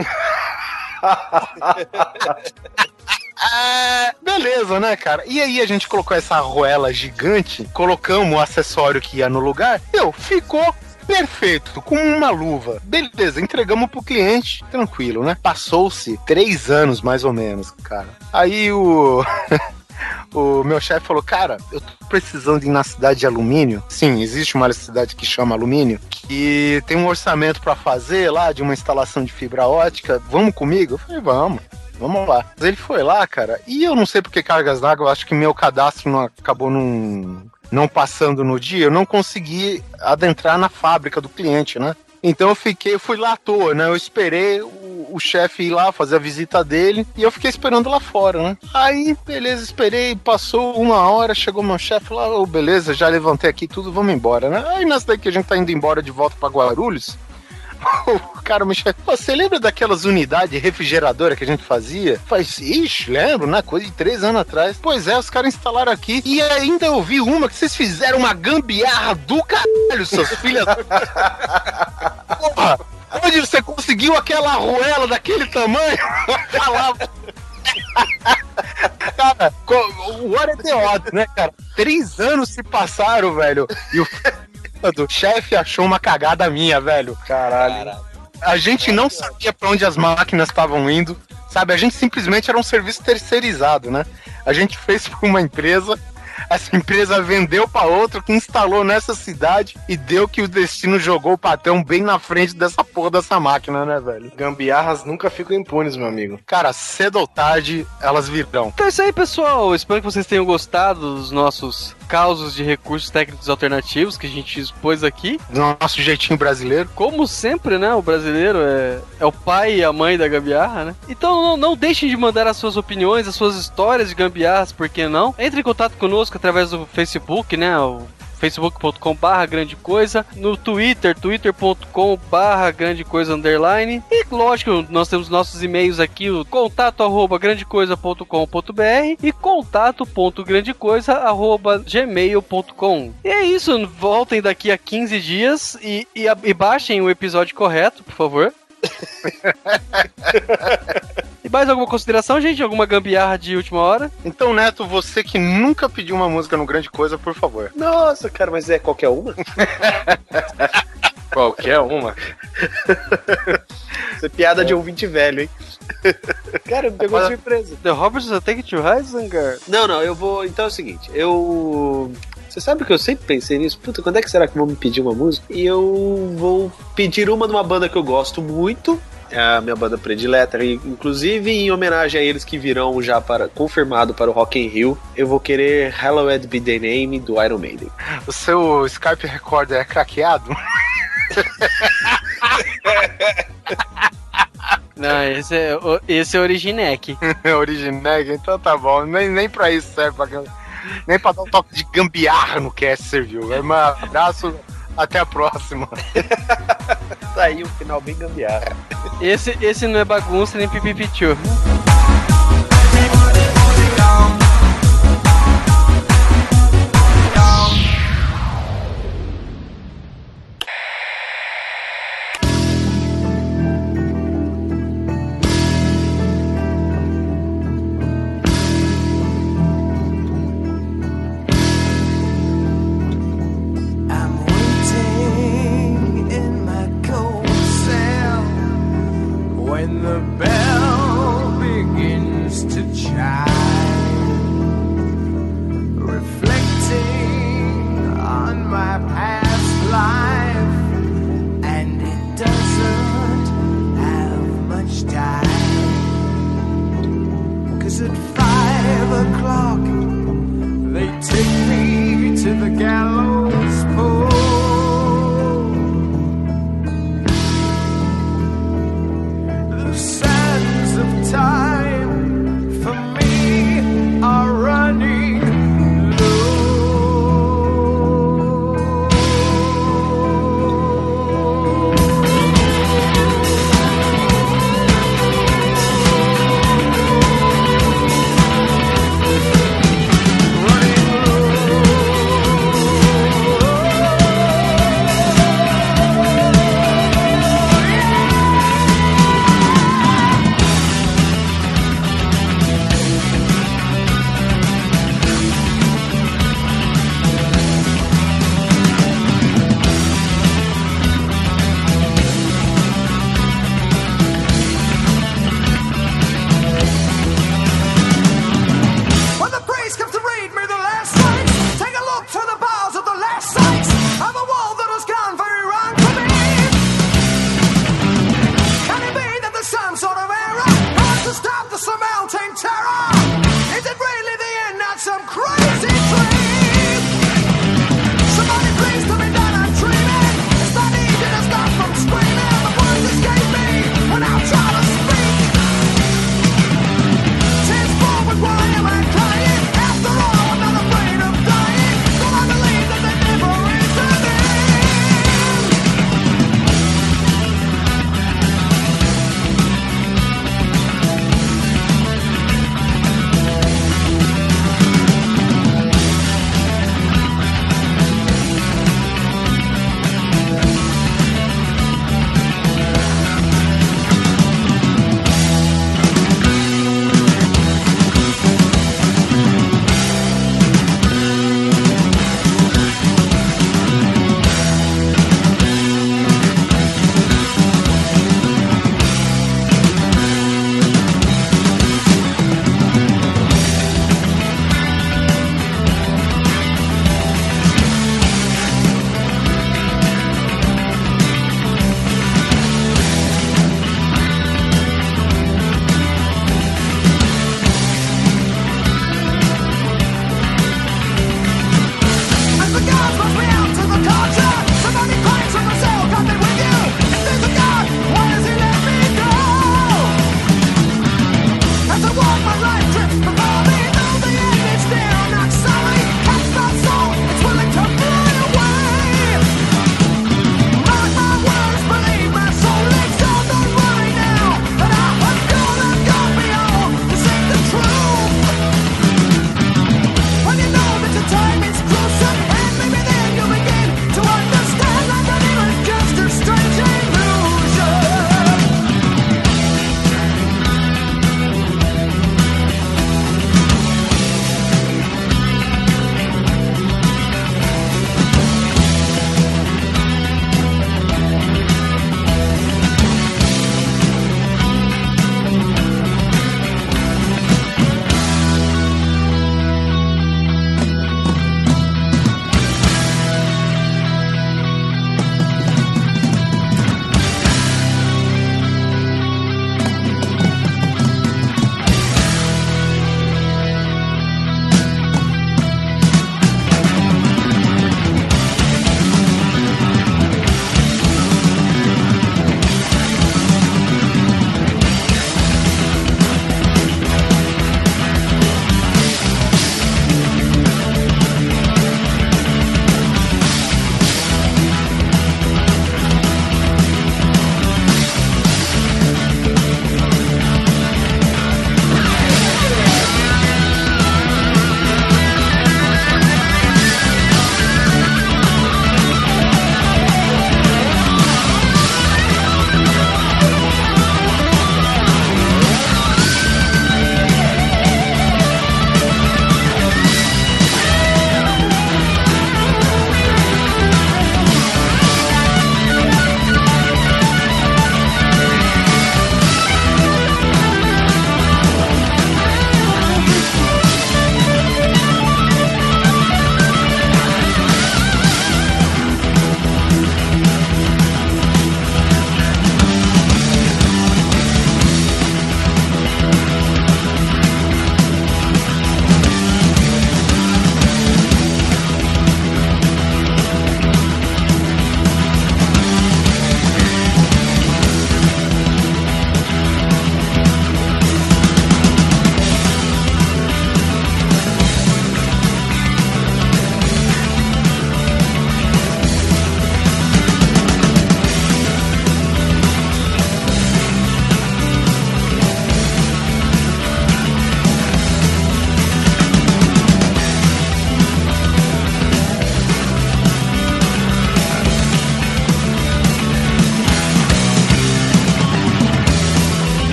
Ah, beleza, né, cara? E aí a gente colocou essa arruela gigante, colocamos o acessório que ia no lugar, deu, ficou perfeito, com uma luva. Beleza, entregamos pro cliente, tranquilo, né? Passou-se três anos, mais ou menos, cara. Aí o... O meu chefe falou, cara, eu tô precisando ir na cidade de alumínio. Sim, existe uma cidade que chama alumínio, que tem um orçamento pra fazer lá de uma instalação de fibra ótica. Vamos comigo? Eu falei, vamos. Vamos lá. Ele foi lá, cara, e eu não sei porque cargas d'água, acho que meu cadastro não acabou não, não passando no dia, eu não consegui adentrar na fábrica do cliente, né? Então eu fiquei, eu fui lá à toa, né? Eu esperei o, o chefe ir lá fazer a visita dele e eu fiquei esperando lá fora, né? Aí, beleza, esperei, passou uma hora, chegou meu chefe lá, ô, beleza, já levantei aqui tudo, vamos embora, né? Aí nessa daí que a gente tá indo embora de volta pra Guarulhos, o cara me chama, "Pô, você lembra daquelas unidades refrigeradoras que a gente fazia? Faz, ixi, lembro, né? Coisa de três anos atrás. Pois é, os caras instalaram aqui e ainda eu vi uma que vocês fizeram uma gambiarra do caralho, seus filhos. Porra, onde você conseguiu aquela arruela daquele tamanho? Falava. cara, co- what é the odds, né, cara? Três anos se passaram, velho, e o do chefe achou uma cagada minha, velho. Caralho. A gente não sabia pra onde as máquinas estavam indo, sabe? A gente simplesmente era um serviço terceirizado, né? A gente fez pra uma empresa, essa empresa vendeu pra outra que instalou nessa cidade e deu que o destino jogou o patrão bem na frente dessa porra dessa máquina, né, velho? Gambiarras nunca ficam impunes, meu amigo. Cara, cedo ou tarde elas virão. Então é isso aí, pessoal. Espero que vocês tenham gostado dos nossos causos de recursos técnicos alternativos que a gente expôs aqui. Do nosso jeitinho brasileiro. Como sempre, né? O brasileiro é, é o pai e a mãe da gambiarra, né? Então não, não deixem de mandar as suas opiniões, as suas histórias de gambiarras, por que não? Entre em contato conosco através do Facebook, né? O facebook.com barra grande coisa, no Twitter, twitter.com barra grande coisa underline, e lógico, nós temos nossos e-mails aqui, o contato arroba grandecoisa.com.br e contato.grandecoisa arroba gmail.com. E é isso, voltem daqui a 15 dias e, e, e baixem o episódio correto, por favor. e mais alguma consideração, gente? Alguma gambiarra de última hora? Então, Neto, você que nunca pediu uma música no Grande Coisa, por favor. Nossa, cara, mas é qualquer uma? Qualquer uma. Isso é piada de ouvinte velho, hein? Cara, me pegou de surpresa. The Roberts Attack to Heisenberg? Não, não, eu vou. Então é o seguinte, eu. Você sabe que eu sempre pensei nisso? Puta, quando é que será que vão me pedir uma música? E eu vou pedir uma de uma banda que eu gosto muito. É a minha banda predileta, e, inclusive em homenagem a eles que virão já para confirmado para o Rock in Rio, eu vou querer Hallowed Be The Name do Iron Maiden. O seu Skype Recorder é craqueado? Não, esse é, o- esse é Originec. É Origineg, então tá bom. Nem, nem pra isso serve. Pra, nem pra dar um toque de gambiarra no cast serviu. É um abraço, até a próxima. Aí um final bem gambiarra. Esse, esse não é bagunça nem pipipichu.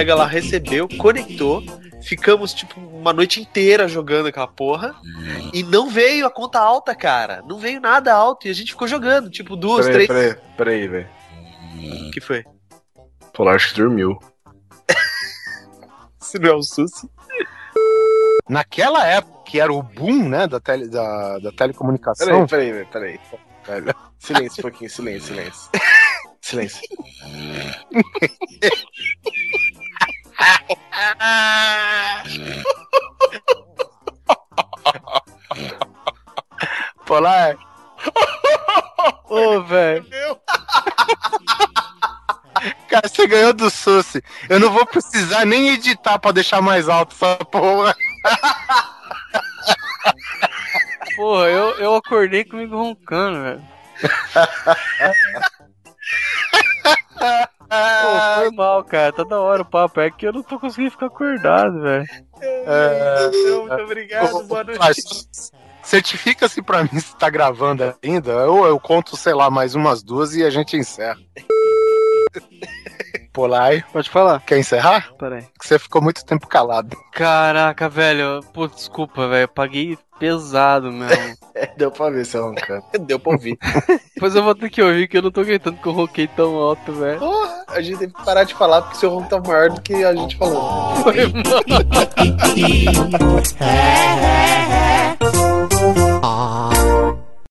Colega lá recebeu, conectou, ficamos tipo uma noite inteira jogando aquela porra e não veio a conta alta, cara. Não veio nada alto e a gente ficou jogando, tipo duas, Peraí, três. peraí, peraí, velho. O que foi? Polar acho que dormiu. Se não é o Susi. Naquela época, que era o boom, né, da, tele, da, da telecomunicação. Peraí, peraí, peraí. Velho. Silêncio um pouquinho, silêncio, silêncio. Silêncio. Polar. Ô, velho. Cara, você ganhou do Susi. Eu não vou precisar nem editar pra deixar mais alto essa porra. Porra, eu, eu acordei comigo roncando, velho. Pô, foi mal, cara. Tá da hora o papo. É que eu não tô conseguindo ficar acordado, velho. Muito obrigado, boa noite. Mas, Certifica-se pra mim se tá gravando ainda, ou eu conto, sei lá, mais umas duas e a gente encerra. Polai, pode falar. Quer encerrar? Peraí. Você ficou muito tempo calado. Caraca, velho. Pô, desculpa, velho. Eu paguei pesado mesmo. Deu pra ver, seu é roncando. Deu pra ouvir. Pois eu vou ter que ouvir que eu não tô gritando que eu ronquei tão alto, velho. Porra, a gente tem que parar de falar porque seu ronco tá maior do que a gente falou. Foi, mano.